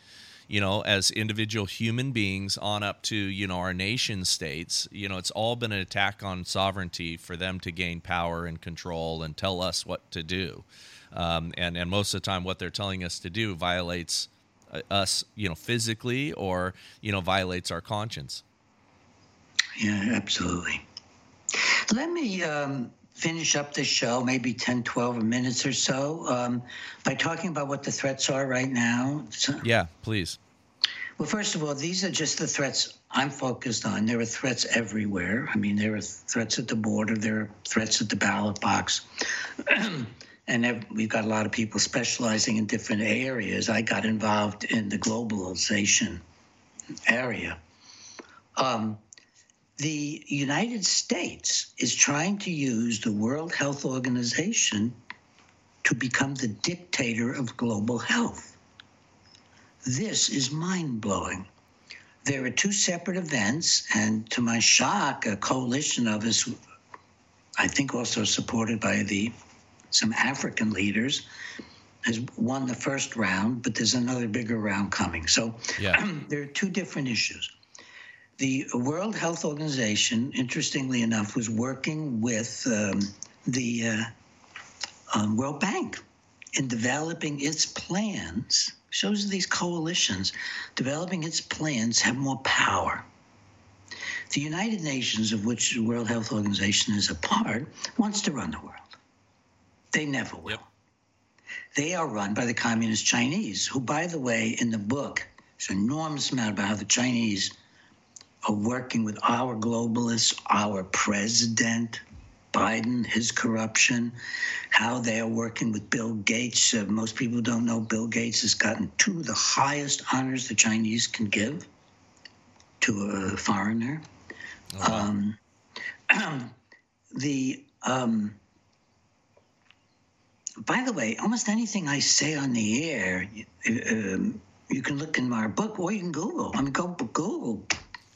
you know, as individual human beings on up to, you know, our nation states, you know, it's all been an attack on sovereignty for them to gain power and control and tell us what to do. Um, and, and most of the time, what they're telling us to do violates uh, us, you know, physically or, you know, violates our conscience. Yeah, absolutely. Let me um, finish up the show, maybe 10, 12 minutes or so, um, by talking about what the threats are right now. So, Yeah, please. well, first of all, these are just the threats I'm focused on. There are threats everywhere. I mean, there are threats at the border, there are threats at the ballot box. and we've got a lot of people specializing in different areas. I got involved in the globalization area. Um, the United States is trying to use the World Health Organization to become the dictator of global health. This is mind blowing. There are two separate events, and to my shock, a coalition of us, I think also supported by the some African leaders, has won the first round, but there's another bigger round coming. So Yeah. there are two different issues. The World Health Organization, interestingly enough, was working with um, the uh, um, World Bank in developing its plans. Shows these coalitions developing its plans have more power. The United Nations, of which the World Health Organization is a part, wants to run the world. They never will. Yep. They are run by the Communist Chinese, who, by the way, in the book, there's an enormous amount about how the Chinese are working with our globalists, our president, Biden, his corruption, how they are working with Bill Gates. Uh, most people don't know Bill Gates has gotten two of the highest honors the Chinese can give to a foreigner. Um, the um, by the way, almost anything I say on the air, um, you can look in my book or you can Google. I mean, go Google.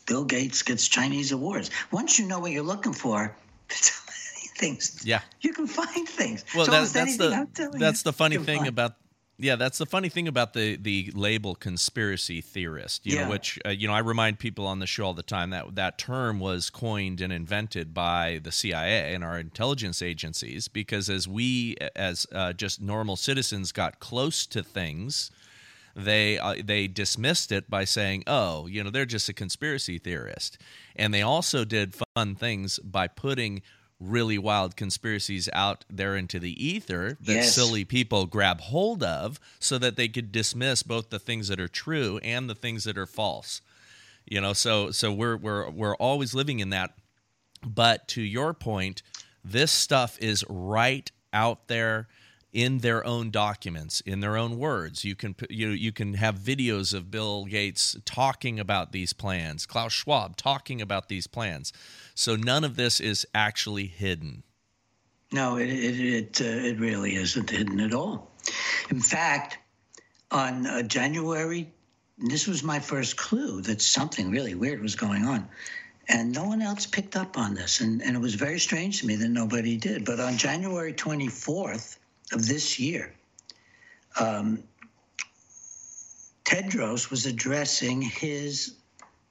Bill Gates gets Chinese awards. Once you know what you're looking for, there's many things. Yeah. You can find things. Well, So that, that's the that's you, the funny thing find. about yeah, that's the funny thing about the the label conspiracy theorist. You Yeah. know, which uh, you know I remind people on the show all the time that that term was coined and invented by the CIA and our intelligence agencies because as we as uh, just normal citizens got close to things they uh, they dismissed it by saying, "Oh, you know, they're just a conspiracy theorist." And they also did fun things by putting really wild conspiracies out there into the ether that Yes. silly people grab hold of so that they could dismiss both the things that are true and the things that are false. You know, so so we're we're we're always living in that but to your point, this stuff is right out there in their own documents, in their own words. You can you you can have videos of Bill Gates talking about these plans, Klaus Schwab talking about these plans. So none of this is actually hidden. No, it it it, uh, it really isn't hidden at all. In fact, on uh, January, this was my first clue that something really weird was going on, and no one else picked up on this, and and it was very strange to me that nobody did. But on January twenty fourth of this year, um, Tedros was addressing his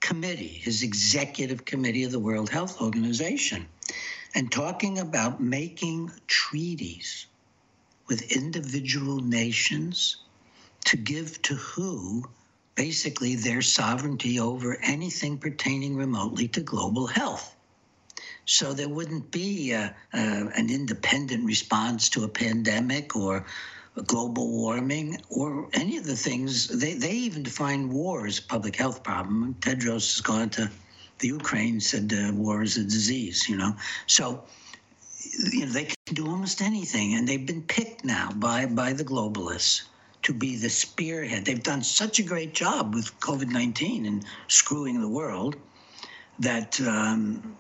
committee, his executive committee of the World Health Organization and talking about making treaties with individual nations to give to who basically their sovereignty over anything pertaining remotely to global health. So there wouldn't be an independent response to a pandemic or global warming or any of the things. They, they even define war as a public health problem. Tedros has gone to the Ukraine, said uh, war is a disease, you know. So you know, they can do almost anything, and they've been picked now by by the globalists to be the spearhead. They've done such a great job with COVID nineteen and screwing the world that um,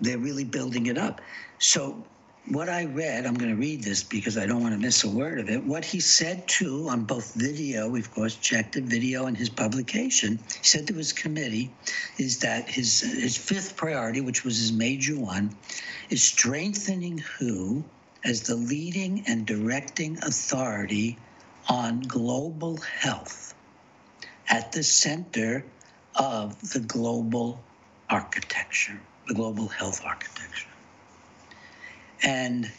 they're really building it up. So. What I read, I'm going to read this because I don't want to miss a word of it. What he said too on both video, we've of course checked the video and his publication. He said to his committee, is that his his fifth priority, which was his major one, is strengthening WHO as the leading and directing authority on global health at the center of the global architecture, the global health architecture. And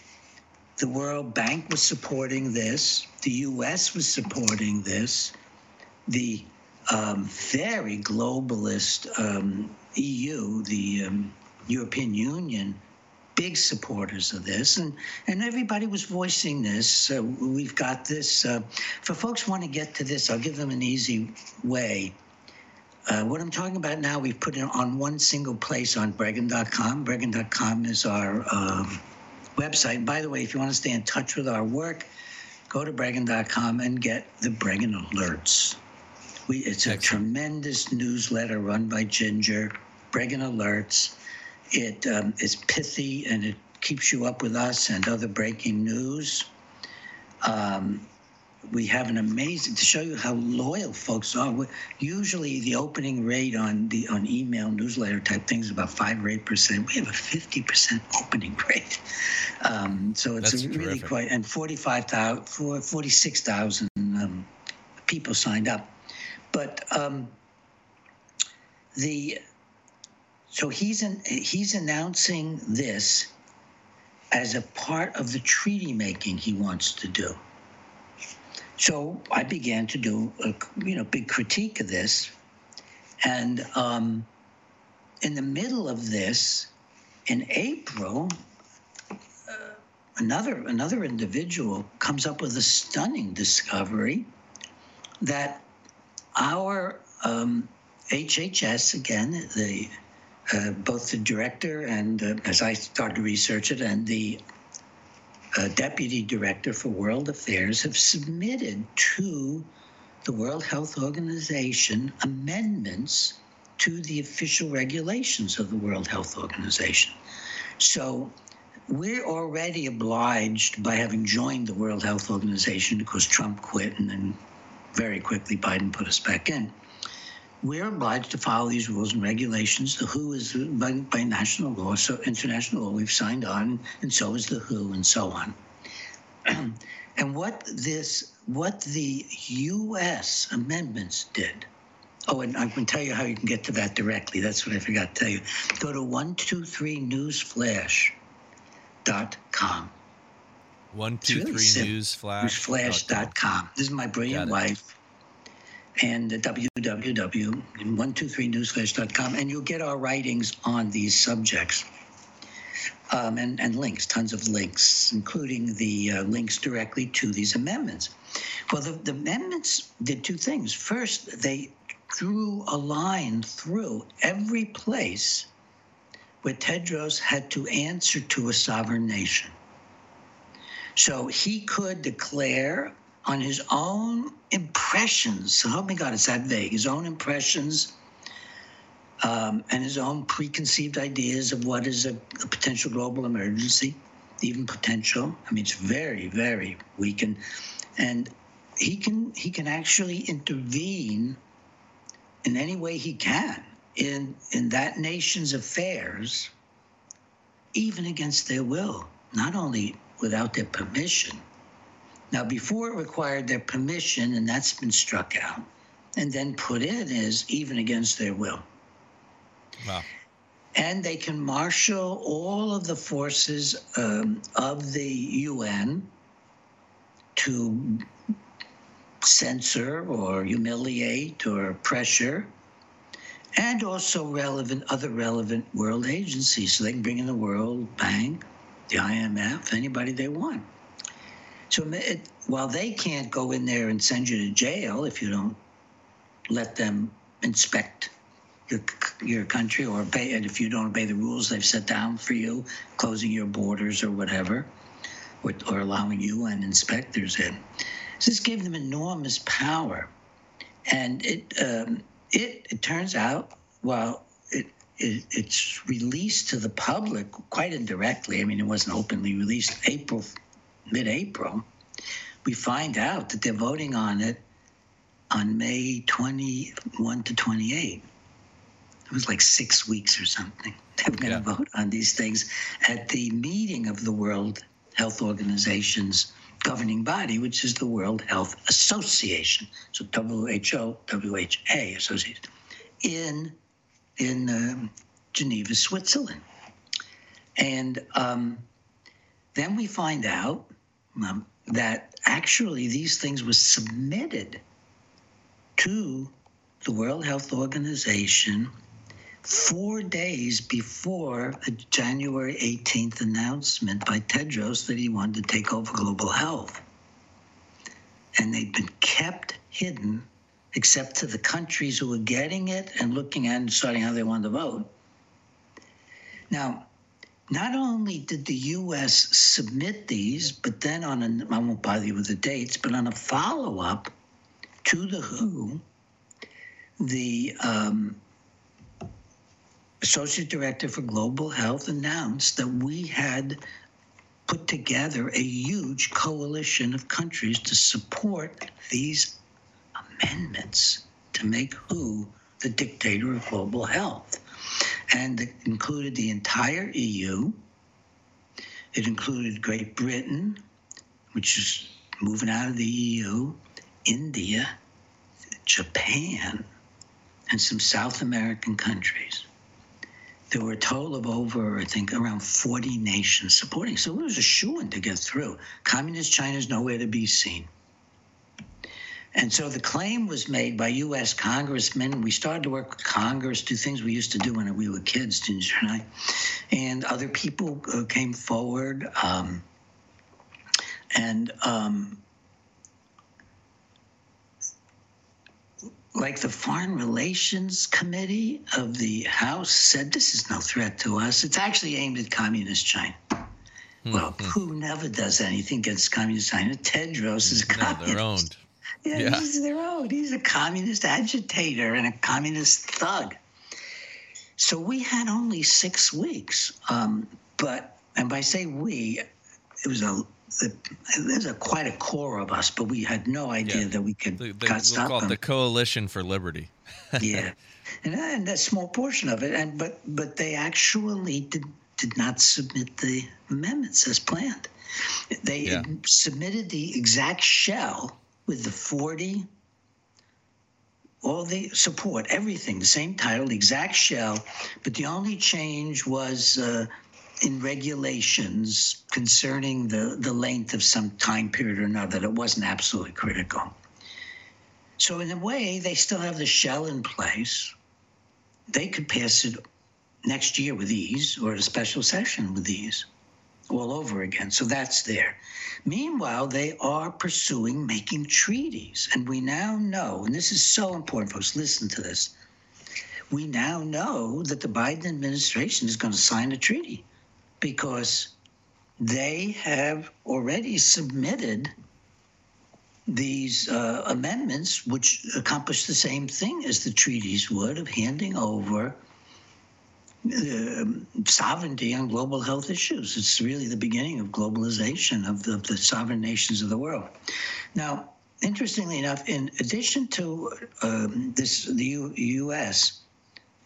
the World Bank was supporting this, the US was supporting this, the um, very globalist um, EU, the um, European Union, big supporters of this, and and everybody was voicing this. So we've got this. Uh, for folks want to get to this, I'll give them an easy way. Uh, what I'm talking about now, we've put it on one single place on Breggin.com. Breggin.com is our um, website. By the way, if you want to stay in touch with our work, go to Breggin.com and get the Breggin alerts. We, it's a Excellent. tremendous newsletter run by Ginger, Breggin Alerts. It um, is pithy and it keeps you up with us and other breaking news. Um, we have an amazing to show you how loyal folks are. Usually, the opening rate on the on email newsletter type things is about five or eight percent. We have a fifty percent opening rate, um, so it's really quite and 45,000, 46,000 um, people signed up. But um, the so he's in, he's announcing this as a part of the treaty making he wants to do. So I began to do a you know big critique of this, and um, in the middle of this, in April, uh, another another individual comes up with a stunning discovery that our um, HHS, again, the uh, both the director and uh, as I started to research it, and the uh, deputy director for World Affairs have submitted to the World Health Organization amendments to the official regulations of the World Health Organization. So we're already obliged by having joined the World Health Organization because Trump quit and then very quickly Biden put us back in. We're obliged to follow these rules and regulations. The WHO is by, by national law, so international law, we've signed on, and so is the WHO, and so on. and what this, what the U.S. amendments did. Oh, and I can tell you how you can get to that directly. That's what I forgot to tell you. Go to 123newsflash.com. One two really three newsflash. This is my brilliant wife. And www.123newsflash.com. And you'll get our writings on these subjects. Um, and, and links, tons of links, including the uh, links directly to these amendments. Well, the, the amendments did two things. First, they drew a line through every place where Tedros had to answer to a sovereign nation. So he could declare on his own impressions. So help me God, it's that vague. His own impressions um, and his own preconceived ideas of what is a, a, potential global emergency, even potential. I mean, it's very, very weak, and and he can he can actually intervene in any way he can in in that nation's affairs, even against their will. Not only without their permission. Now, before it required their permission, and that's been struck out, and then put in as even against their will. Wow. And they can marshal all of the forces um, of the UN to censor or humiliate or pressure, and also relevant other relevant world agencies. So they can bring in the World Bank, the IMF, anybody they want. So it, while they can't go in there and send you to jail if you don't let them inspect your, your country or obey it if you don't obey the rules they've set down for you, closing your borders or whatever, or, or allowing UN inspectors in. This gave them enormous power, and it um, it, it turns out while it it, it's released to the public quite indirectly. I mean, it wasn't openly released. April, mid-April, we find out that they're voting on it on May 21 to 28. It was like six weeks or something. They were going to yeah. vote on these things at the meeting of the World Health Organization's governing body, which is the World Health Association. So WHO, WHA Association, in in um, Geneva, Switzerland. And um, then we find out um, that actually these things were submitted to the World Health Organization four days before the January 18th announcement by Tedros that he wanted to take over global health. And they'd been kept hidden except to the countries who were getting it and looking at and deciding how they wanted to vote. Now, not only did the U.S. submit these, but then on a, I won't bother you with the dates, but on a follow up to the WHO, the um, Associate Director for Global Health announced that we had put together a huge coalition of countries to support these amendments to make WHO the dictator of global health. And it included the entire EU. It included Great Britain, which is moving out of the EU, India, Japan, and some South American countries. There were a total of over, I think, around 40 nations supporting. So it was a shoo in to get through. Communist China is nowhere to be seen. And so the claim was made by U.S. congressmen. We started to work with Congress, do things we used to do when we were kids, Ginger and I. And other people uh, came forward. Um, and um, like the Foreign Relations Committee of the House said, this is no threat to us. It's actually aimed at Communist China. Mm-hmm. Well, who never does anything against Communist China? Tedros is a no, communist. They're owned. Yeah, yeah, he's their own. He's a communist agitator and a communist thug. So we had only six weeks. Um, but, and by say we, it was a there's a quite a core of us, but we had no idea yeah. that we could the, the, stop we'll them. the Coalition for Liberty. yeah, and, and a small portion of it, and but but they actually did did not submit the amendments as planned. They yeah. submitted the exact shell with the 40 all the support, everything, the same title, the exact shell, but the only change was uh, in regulations concerning the, the length of some time period or another that wasn't absolutely critical. So, in a way, they still have the shell in place. They could pass it next year with ease or a special session with ease all over again. So that's there. Meanwhile, they are pursuing making treaties. And we now know, and this is so important, folks, listen to this. We now know that the Biden administration is going to sign a treaty because they have already submitted these uh, amendments, which accomplish the same thing as the treaties would of handing over uh, sovereignty on global health issues. It's really the beginning of globalization of the, of the sovereign nations of the world. Now, interestingly enough, in addition to um, this, the U- U.S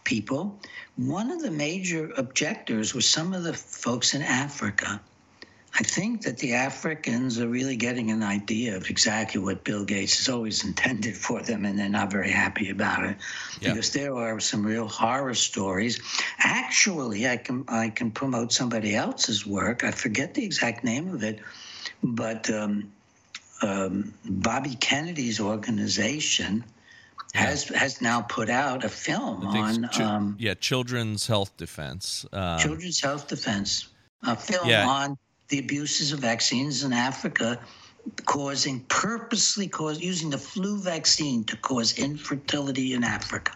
people. One of the major objectors was some of the folks in Africa. I think that the Africans are really getting an idea of exactly what Bill Gates has always intended for them, and they're not very happy about it yeah. because there are some real horror stories. Actually, I can I can promote somebody else's work. I forget the exact name of it, but um, um, Bobby Kennedy's organization has has now put out a film on ch- um, yeah children's health defense um, children's health defense a film yeah. on the abuses of vaccines in Africa causing purposely cause using the flu vaccine to cause infertility in Africa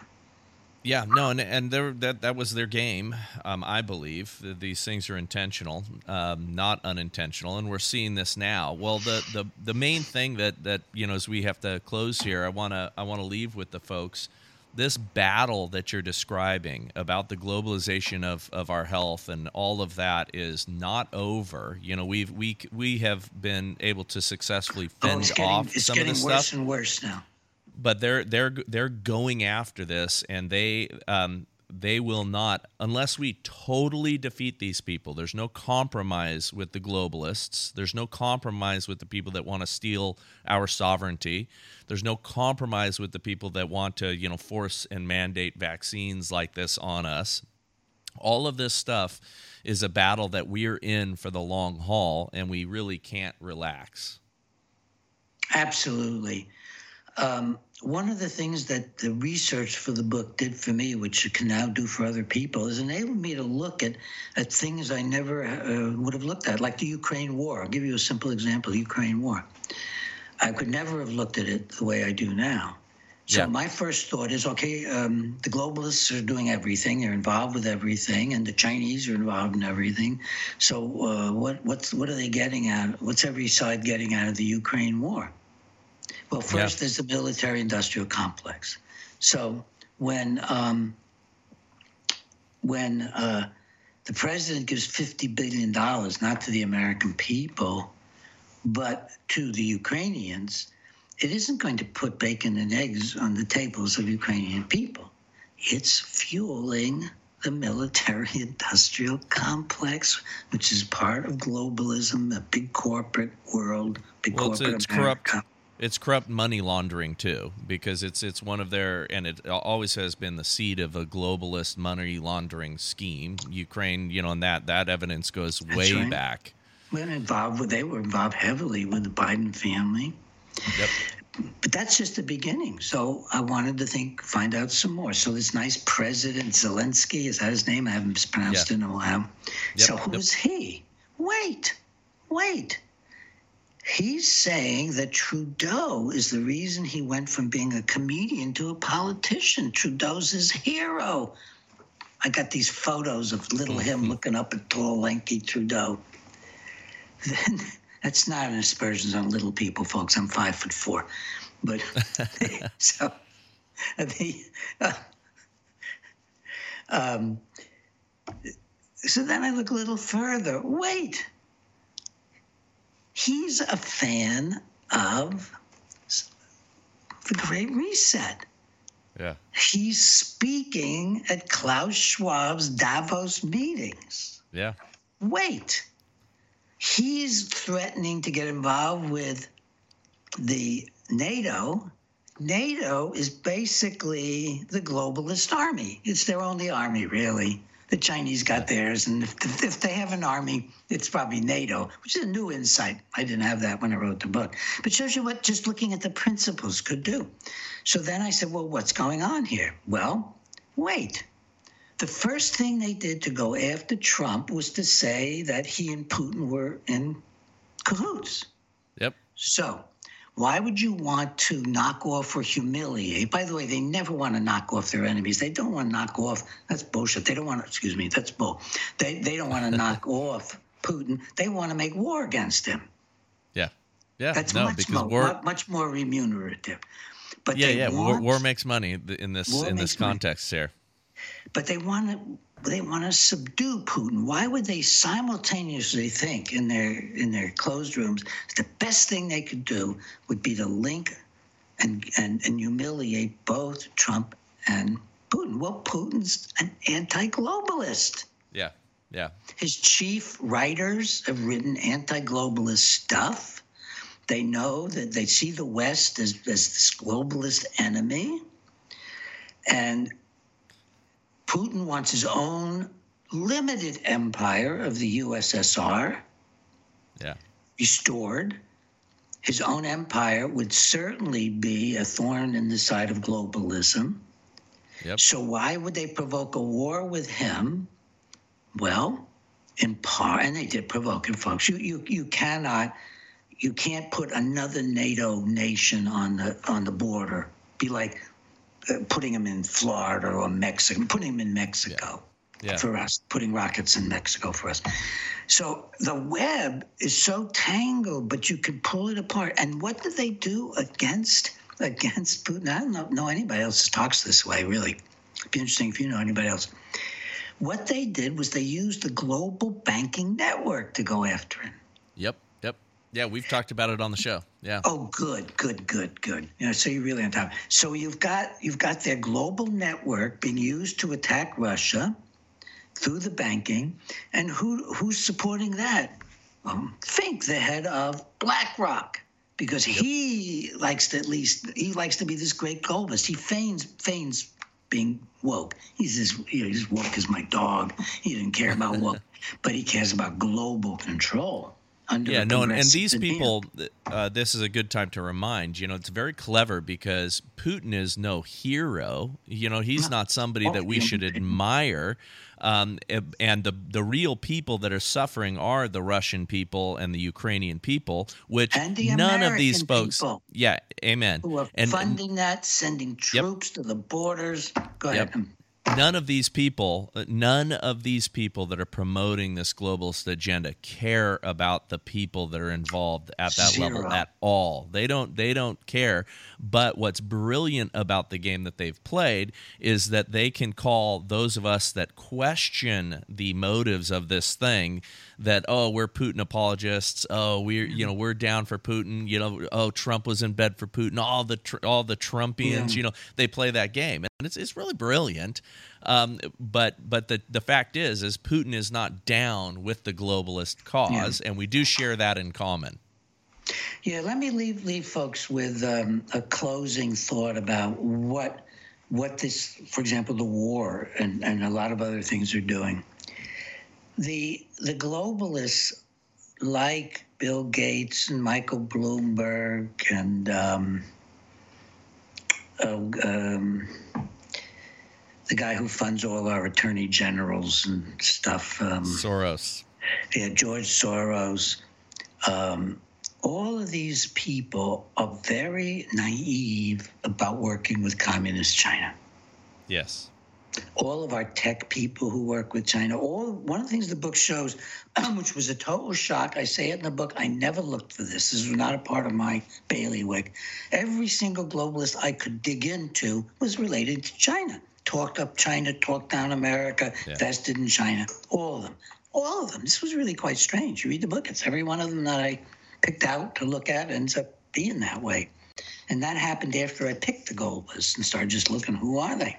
yeah, no, and and that that was their game. Um, I believe these things are intentional, um, not unintentional, and we're seeing this now. Well, the, the the main thing that that you know as we have to close here, I wanna I wanna leave with the folks this battle that you're describing about the globalization of, of our health and all of that is not over. You know, we've we we have been able to successfully oh, fend oh, off getting, some of this stuff. It's getting worse and worse now but they're they're they're going after this, and they um, they will not, unless we totally defeat these people. There's no compromise with the globalists. There's no compromise with the people that want to steal our sovereignty. There's no compromise with the people that want to, you know, force and mandate vaccines like this on us. All of this stuff is a battle that we're in for the long haul, and we really can't relax. Absolutely. Um, one of the things that the research for the book did for me, which it can now do for other people, is enabled me to look at, at things I never uh, would have looked at, like the Ukraine war. I'll give you a simple example the Ukraine war. I could never have looked at it the way I do now. So yeah. my first thought is, okay, um, the globalists are doing everything; they're involved with everything, and the Chinese are involved in everything. So uh, what what's what are they getting out? What's every side getting out of the Ukraine war? Well, first yeah. there's the military-industrial complex. So when um, when uh, the president gives fifty billion dollars not to the American people, but to the Ukrainians, it isn't going to put bacon and eggs on the tables of Ukrainian people. It's fueling the military industrial complex, which is part of globalism, a big corporate world, big well, corporate it's, it's corrupt it's corrupt money laundering too, because it's it's one of their and it always has been the seed of a globalist money laundering scheme. Ukraine, you know, and that that evidence goes way right. back. When involved with, they were involved heavily with the Biden family. Yep. But that's just the beginning. So I wanted to think, find out some more. So this nice President Zelensky, is that his name? I haven't mispronounced yeah. it in a while. Yep. So who's yep. he? Wait, wait. He's saying that Trudeau is the reason he went from being a comedian to a politician. Trudeau's his hero. I got these photos of little him mm-hmm. looking up at tall, lanky Trudeau. Then that's not an aspersion on little people, folks. I'm five foot four, but so the uh, um, so then I look a little further. Wait, he's a fan of the Great Reset. Yeah. He's speaking at Klaus Schwab's Davos meetings. Yeah. Wait. He's threatening to get involved with the NATO. NATO is basically the globalist army. It's their only army, really. The Chinese got theirs, and if, if, they have an army, it's probably NATO, which is a new insight. I didn't have that when I wrote the book, but shows you what just looking at the principles could do. So then I said, well, what's going on here? Well, wait. The first thing they did to go after Trump was to say that he and Putin were in cahoots. Yep. So why would you want to knock off or humiliate? By the way, they never want to knock off their enemies. They don't want to knock off. That's bullshit. They don't want to. Excuse me. That's bull. They they don't want to knock off Putin. They want to make war against him. Yeah, yeah. That's no, much more war, much more remunerative. But yeah, yeah. Want, war, war, makes money in this in this context money. here. But they want to they want to subdue Putin. Why would they simultaneously think in their in their closed rooms the best thing they could do would be to link and and, and humiliate both Trump and Putin? Well, Putin's an anti-globalist. Yeah, yeah. His chief writers have written anti-globalist stuff. They know that they see the West as, as this globalist enemy. And Putin wants his own limited empire of the USSR yeah. restored. His own empire would certainly be a thorn in the side of globalism. Yep. So why would they provoke a war with him? Well, in part, and they did provoke it, folks. You you you cannot, you can't put another NATO nation on the on the border. Be like, putting them in Florida or Mexico, putting them in Mexico yeah. Yeah. for us, putting rockets in Mexico for us. So the web is so tangled, but you can pull it apart. And what did they do against against Putin? I don't know, know anybody else talks this way. Really, It'd be interesting if you know anybody else. What they did was they used the global banking network to go after him. Yep. Yeah, we've talked about it on the show. Yeah. Oh, good, good, good, good. Know, so you're really on top. So you've got you've got their global network being used to attack Russia through the banking, and who who's supporting that? Um, Fink, the head of BlackRock, because he likes to at least he likes to be this great globalist. He feigns feigns being woke. He's as you know, he's woke as my dog. He didn't care about woke, but he cares about global control. Under yeah, no, and, and these people, uh, this is a good time to remind. You know, it's very clever because Putin is no hero. You know, he's not somebody that we should admire. Um, and the the real people that are suffering are the Russian people and the Ukrainian people, which none of these folks. Yeah, amen. who are And- funding that, sending troops to the borders. Go Yep. none of these people uh, none of these people that are promoting this globalist agenda care about the people that are involved at that level at all. They don't they don't care. But what's brilliant about the game that they've played is that they can call those of us that question the motives of this thing that oh we're putin apologists. Oh we're you know we're down for putin. You know oh trump was in bed for putin. All the tr- all the trumpians Yeah. you know they play that game. And it's, it's really brilliant. Um, but but the, the fact is is putin is not down with the globalist cause and we do share that in common. Yeah, let me leave leave folks with um, a closing thought about what what this, for example, the war and, and a lot of other things are doing. The the globalists like Bill Gates and Michael Bloomberg and um, oh, um, the guy who funds all our attorney generals and stuff. Um, soros yeah, George Soros. Um, all of these people are very naive about working with communist China. yes All of our tech people who work with China, all one of the things the book shows, which was a total shock. I say it in the book. I never looked for this. This was not a part of my bailiwick. Every single globalist I could dig into was related to China. Talked up China, talked down America, Yeah. vested in China. All of them. All of them. This was really quite strange. You read the book, it's every one of them that I picked out to look at ends up being that way. And that happened after I picked the globalists and started just looking, who are they?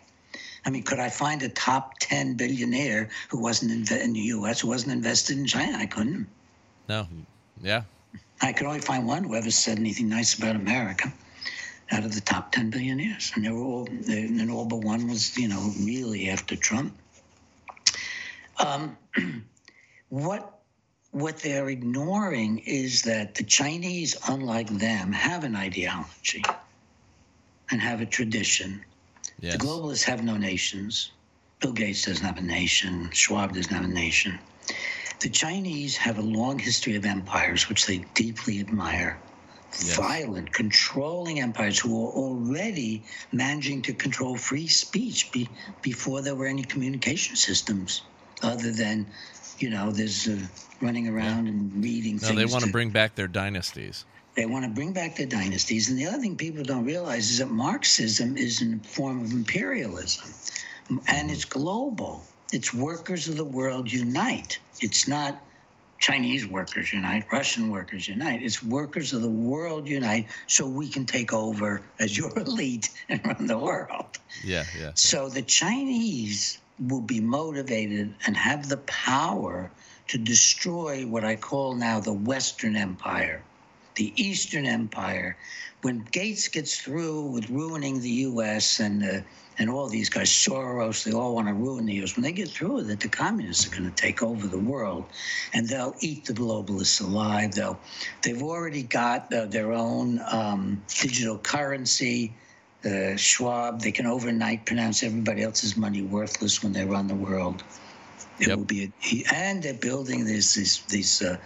I mean, could I find a top 10 billionaire who wasn't in, in the U.S., who wasn't invested in China? I couldn't. no yeah I could only find one who ever said anything nice about America out of the top 10 billionaires. And they were all, and all but one was, you know, really after Trump. Um, what what they're ignoring is that the Chinese, unlike them, have an ideology and have a tradition. Yes The globalists have no nations. Bill Gates doesn't have a nation. Schwab doesn't have a nation. The Chinese have a long history of empires, which they deeply admire. Yes. Violent, controlling empires who are already managing to control free speech be, before there were any communication systems, other than, you know, there's uh, running around and reading no they want to to- bring back their dynasties they want to bring back the dynasties. And the other thing people don't realize is that Marxism is in a form of imperialism and it's global. It's workers of the world unite. It's not Chinese workers unite, Russian workers unite. It's workers of the world unite so we can take over as your elite and run the world. yeah yeah So the Chinese will be motivated and have the power to destroy what I call now the Western Empire, the Eastern Empire. When Gates gets through with ruining the U.S. and uh, and all these guys, Soros, they all want to ruin the U.S. When they get through with it, the communists are going to take over the world, and they'll eat the globalists alive. They'll, they've already got uh, their own um, digital currency uh, Schwab. They can overnight pronounce everybody else's money worthless when they run the world. It Yep. will be, a, and they're building this these these. Uh,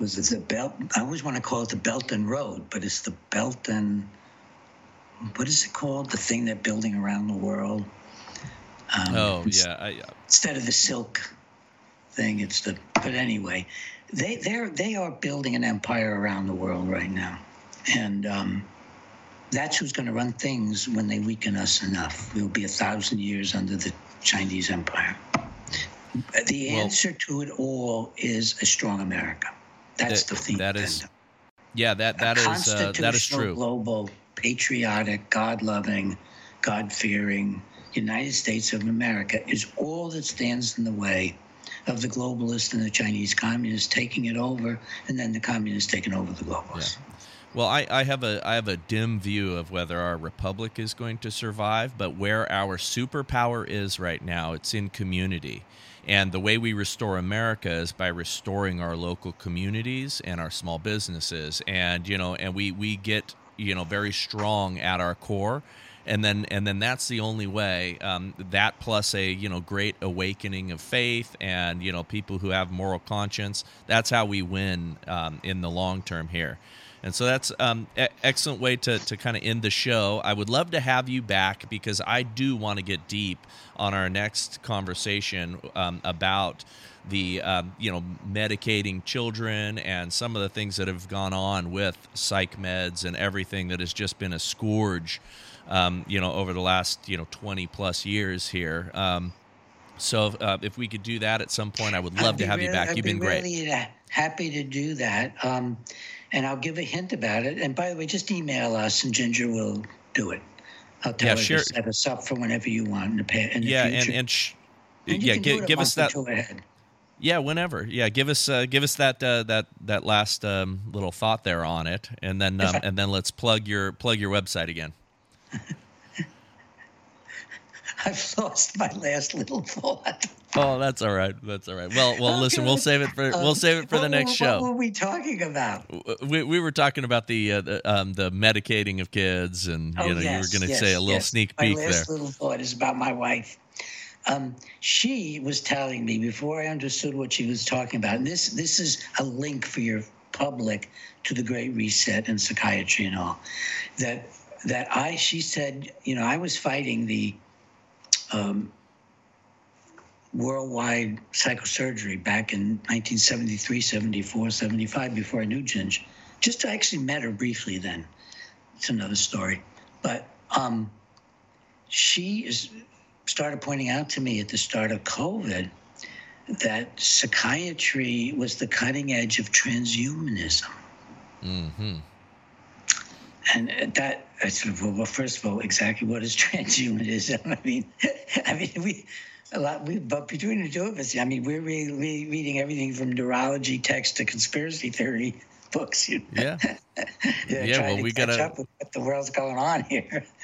was it the belt? I always want to call it the Belt and Road, but it's the Belt and what is it called? The thing they're building around the world. Um, oh yeah I, instead of the silk thing, it's the. But anyway, they they're they are building an empire around the world right now, and um, that's who's going to run things when they weaken us enough. We'll be a thousand years under the Chinese empire. The Well- answer to it all is a strong America. That's That- the theme. that is- Yeah, that that is uh, that is true. Global, patriotic, God-loving, God-fearing United States of America is all that stands in the way of the globalists and the Chinese communists taking it over, and then the communists taking over the globalists. Yeah. Well, I, I have a I have a dim view of whether our republic is going to survive, but where our superpower is right now, it's in community. And the way we restore America is by restoring our local communities and our small businesses. And you know, and we we get you know very strong at our core and then and then that's the only way um, that plus a you know great awakening of faith and you know people who have moral conscience that's how we win um, in the long term here and so that's um, e- excellent way to, to kind of end the show. I would love to have you back because I do want to get deep on our next conversation um, about the um, you know medicating children and some of the things that have gone on with psych meds and everything that has just been a scourge um, you know, over the last you know 20 plus years here. Um, so uh, if we could do that at some point, I would love to have really, you back. I'd You've be been really great. happy to do that. And I'll give a hint about it. And by the way, just email us, and Ginger will do it. I'll tell yeah, her sure. to set us up for whenever you want in the, pa- in the yeah, future. and and, sh- And yeah, you can gi- do it a give us that. or two ahead. Yeah, whenever. Yeah, give us uh, give us that uh, that that last um, little thought there on it, and then um, and then let's plug your plug your website again. I've lost my last little thought. Oh, that's all right. That's all right. Well, well, listen, we'll save it for we'll Um, save it for the what- next what, show. What were we talking about? we, we were talking about the uh, the, um, the medicating of kids, and you Oh, know yes, you were going to yes, say a little yes. sneak peek there. My last little thought is about my wife. Um, she was telling me before I understood what she was talking about. And this this is a link for your public to the Great Reset and psychiatry and all. That that I she said you know I was fighting the um, worldwide psychosurgery back in 1973, 74, 75 before I knew Ginge. Just I actually met her briefly then. It's another story. But um, she is, started pointing out to me at the start of COVID that psychiatry was the cutting edge of transhumanism. hmm And that, I sort of, well, first of all, exactly what is transhumanism? I mean, I mean, we, a lot, we, but between the two of us, I mean, we're re- re- reading everything from neurology text to conspiracy theory books. You know? Yeah. yeah, well, to we catch gotta- up with what the world's going on here.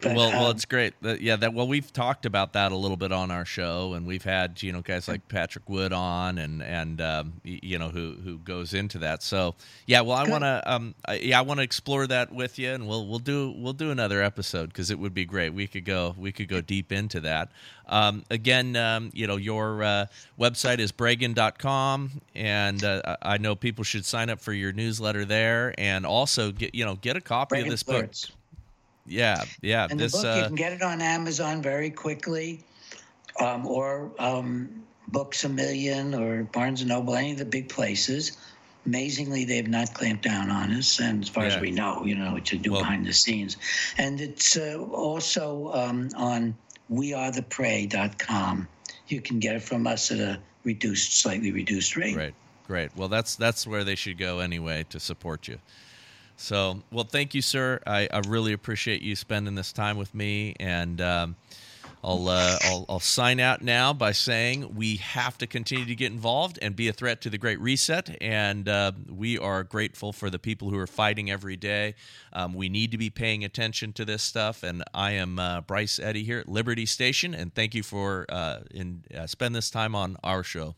But, well, well, um, it's great. That- yeah, that well, we've talked about that a little bit on our show, and we've had you know guys like Patrick Wood on, and and um, you know who who goes into that. So yeah, well, I want to um, I, yeah, I want to explore that with you, and we'll we'll do we'll do another episode because it would be great. We could go we could go deep into that. Um, again, um, you know, your uh, website is Breggin.com, and uh, I know people should sign up for your newsletter there, and also get you know get a copy of this book. Yeah, yeah. And this the book, you uh, can get it on Amazon very quickly, um, or um, Books a Million or Barnes and Noble, any of the big places. Amazingly, they have not clamped down on us, and as far Yeah. as we know, you know what to do Well- behind the scenes. And it's uh, also um, on wearetheprey.com. You can get it from us at a reduced, slightly reduced rate. Great, great. Well, that's that's where they should go anyway to support you. So, well, thank you, sir. I, I really appreciate you spending this time with me, and um, I'll, uh, I'll I'll sign out now by saying we have to continue to get involved and be a threat to the Great Reset, and uh, we are grateful for the people who are fighting every day. Um, we need to be paying attention to this stuff, and I am uh, Bryce Eddy here at Liberty Station, and thank you for uh, in uh, spend this time on our show.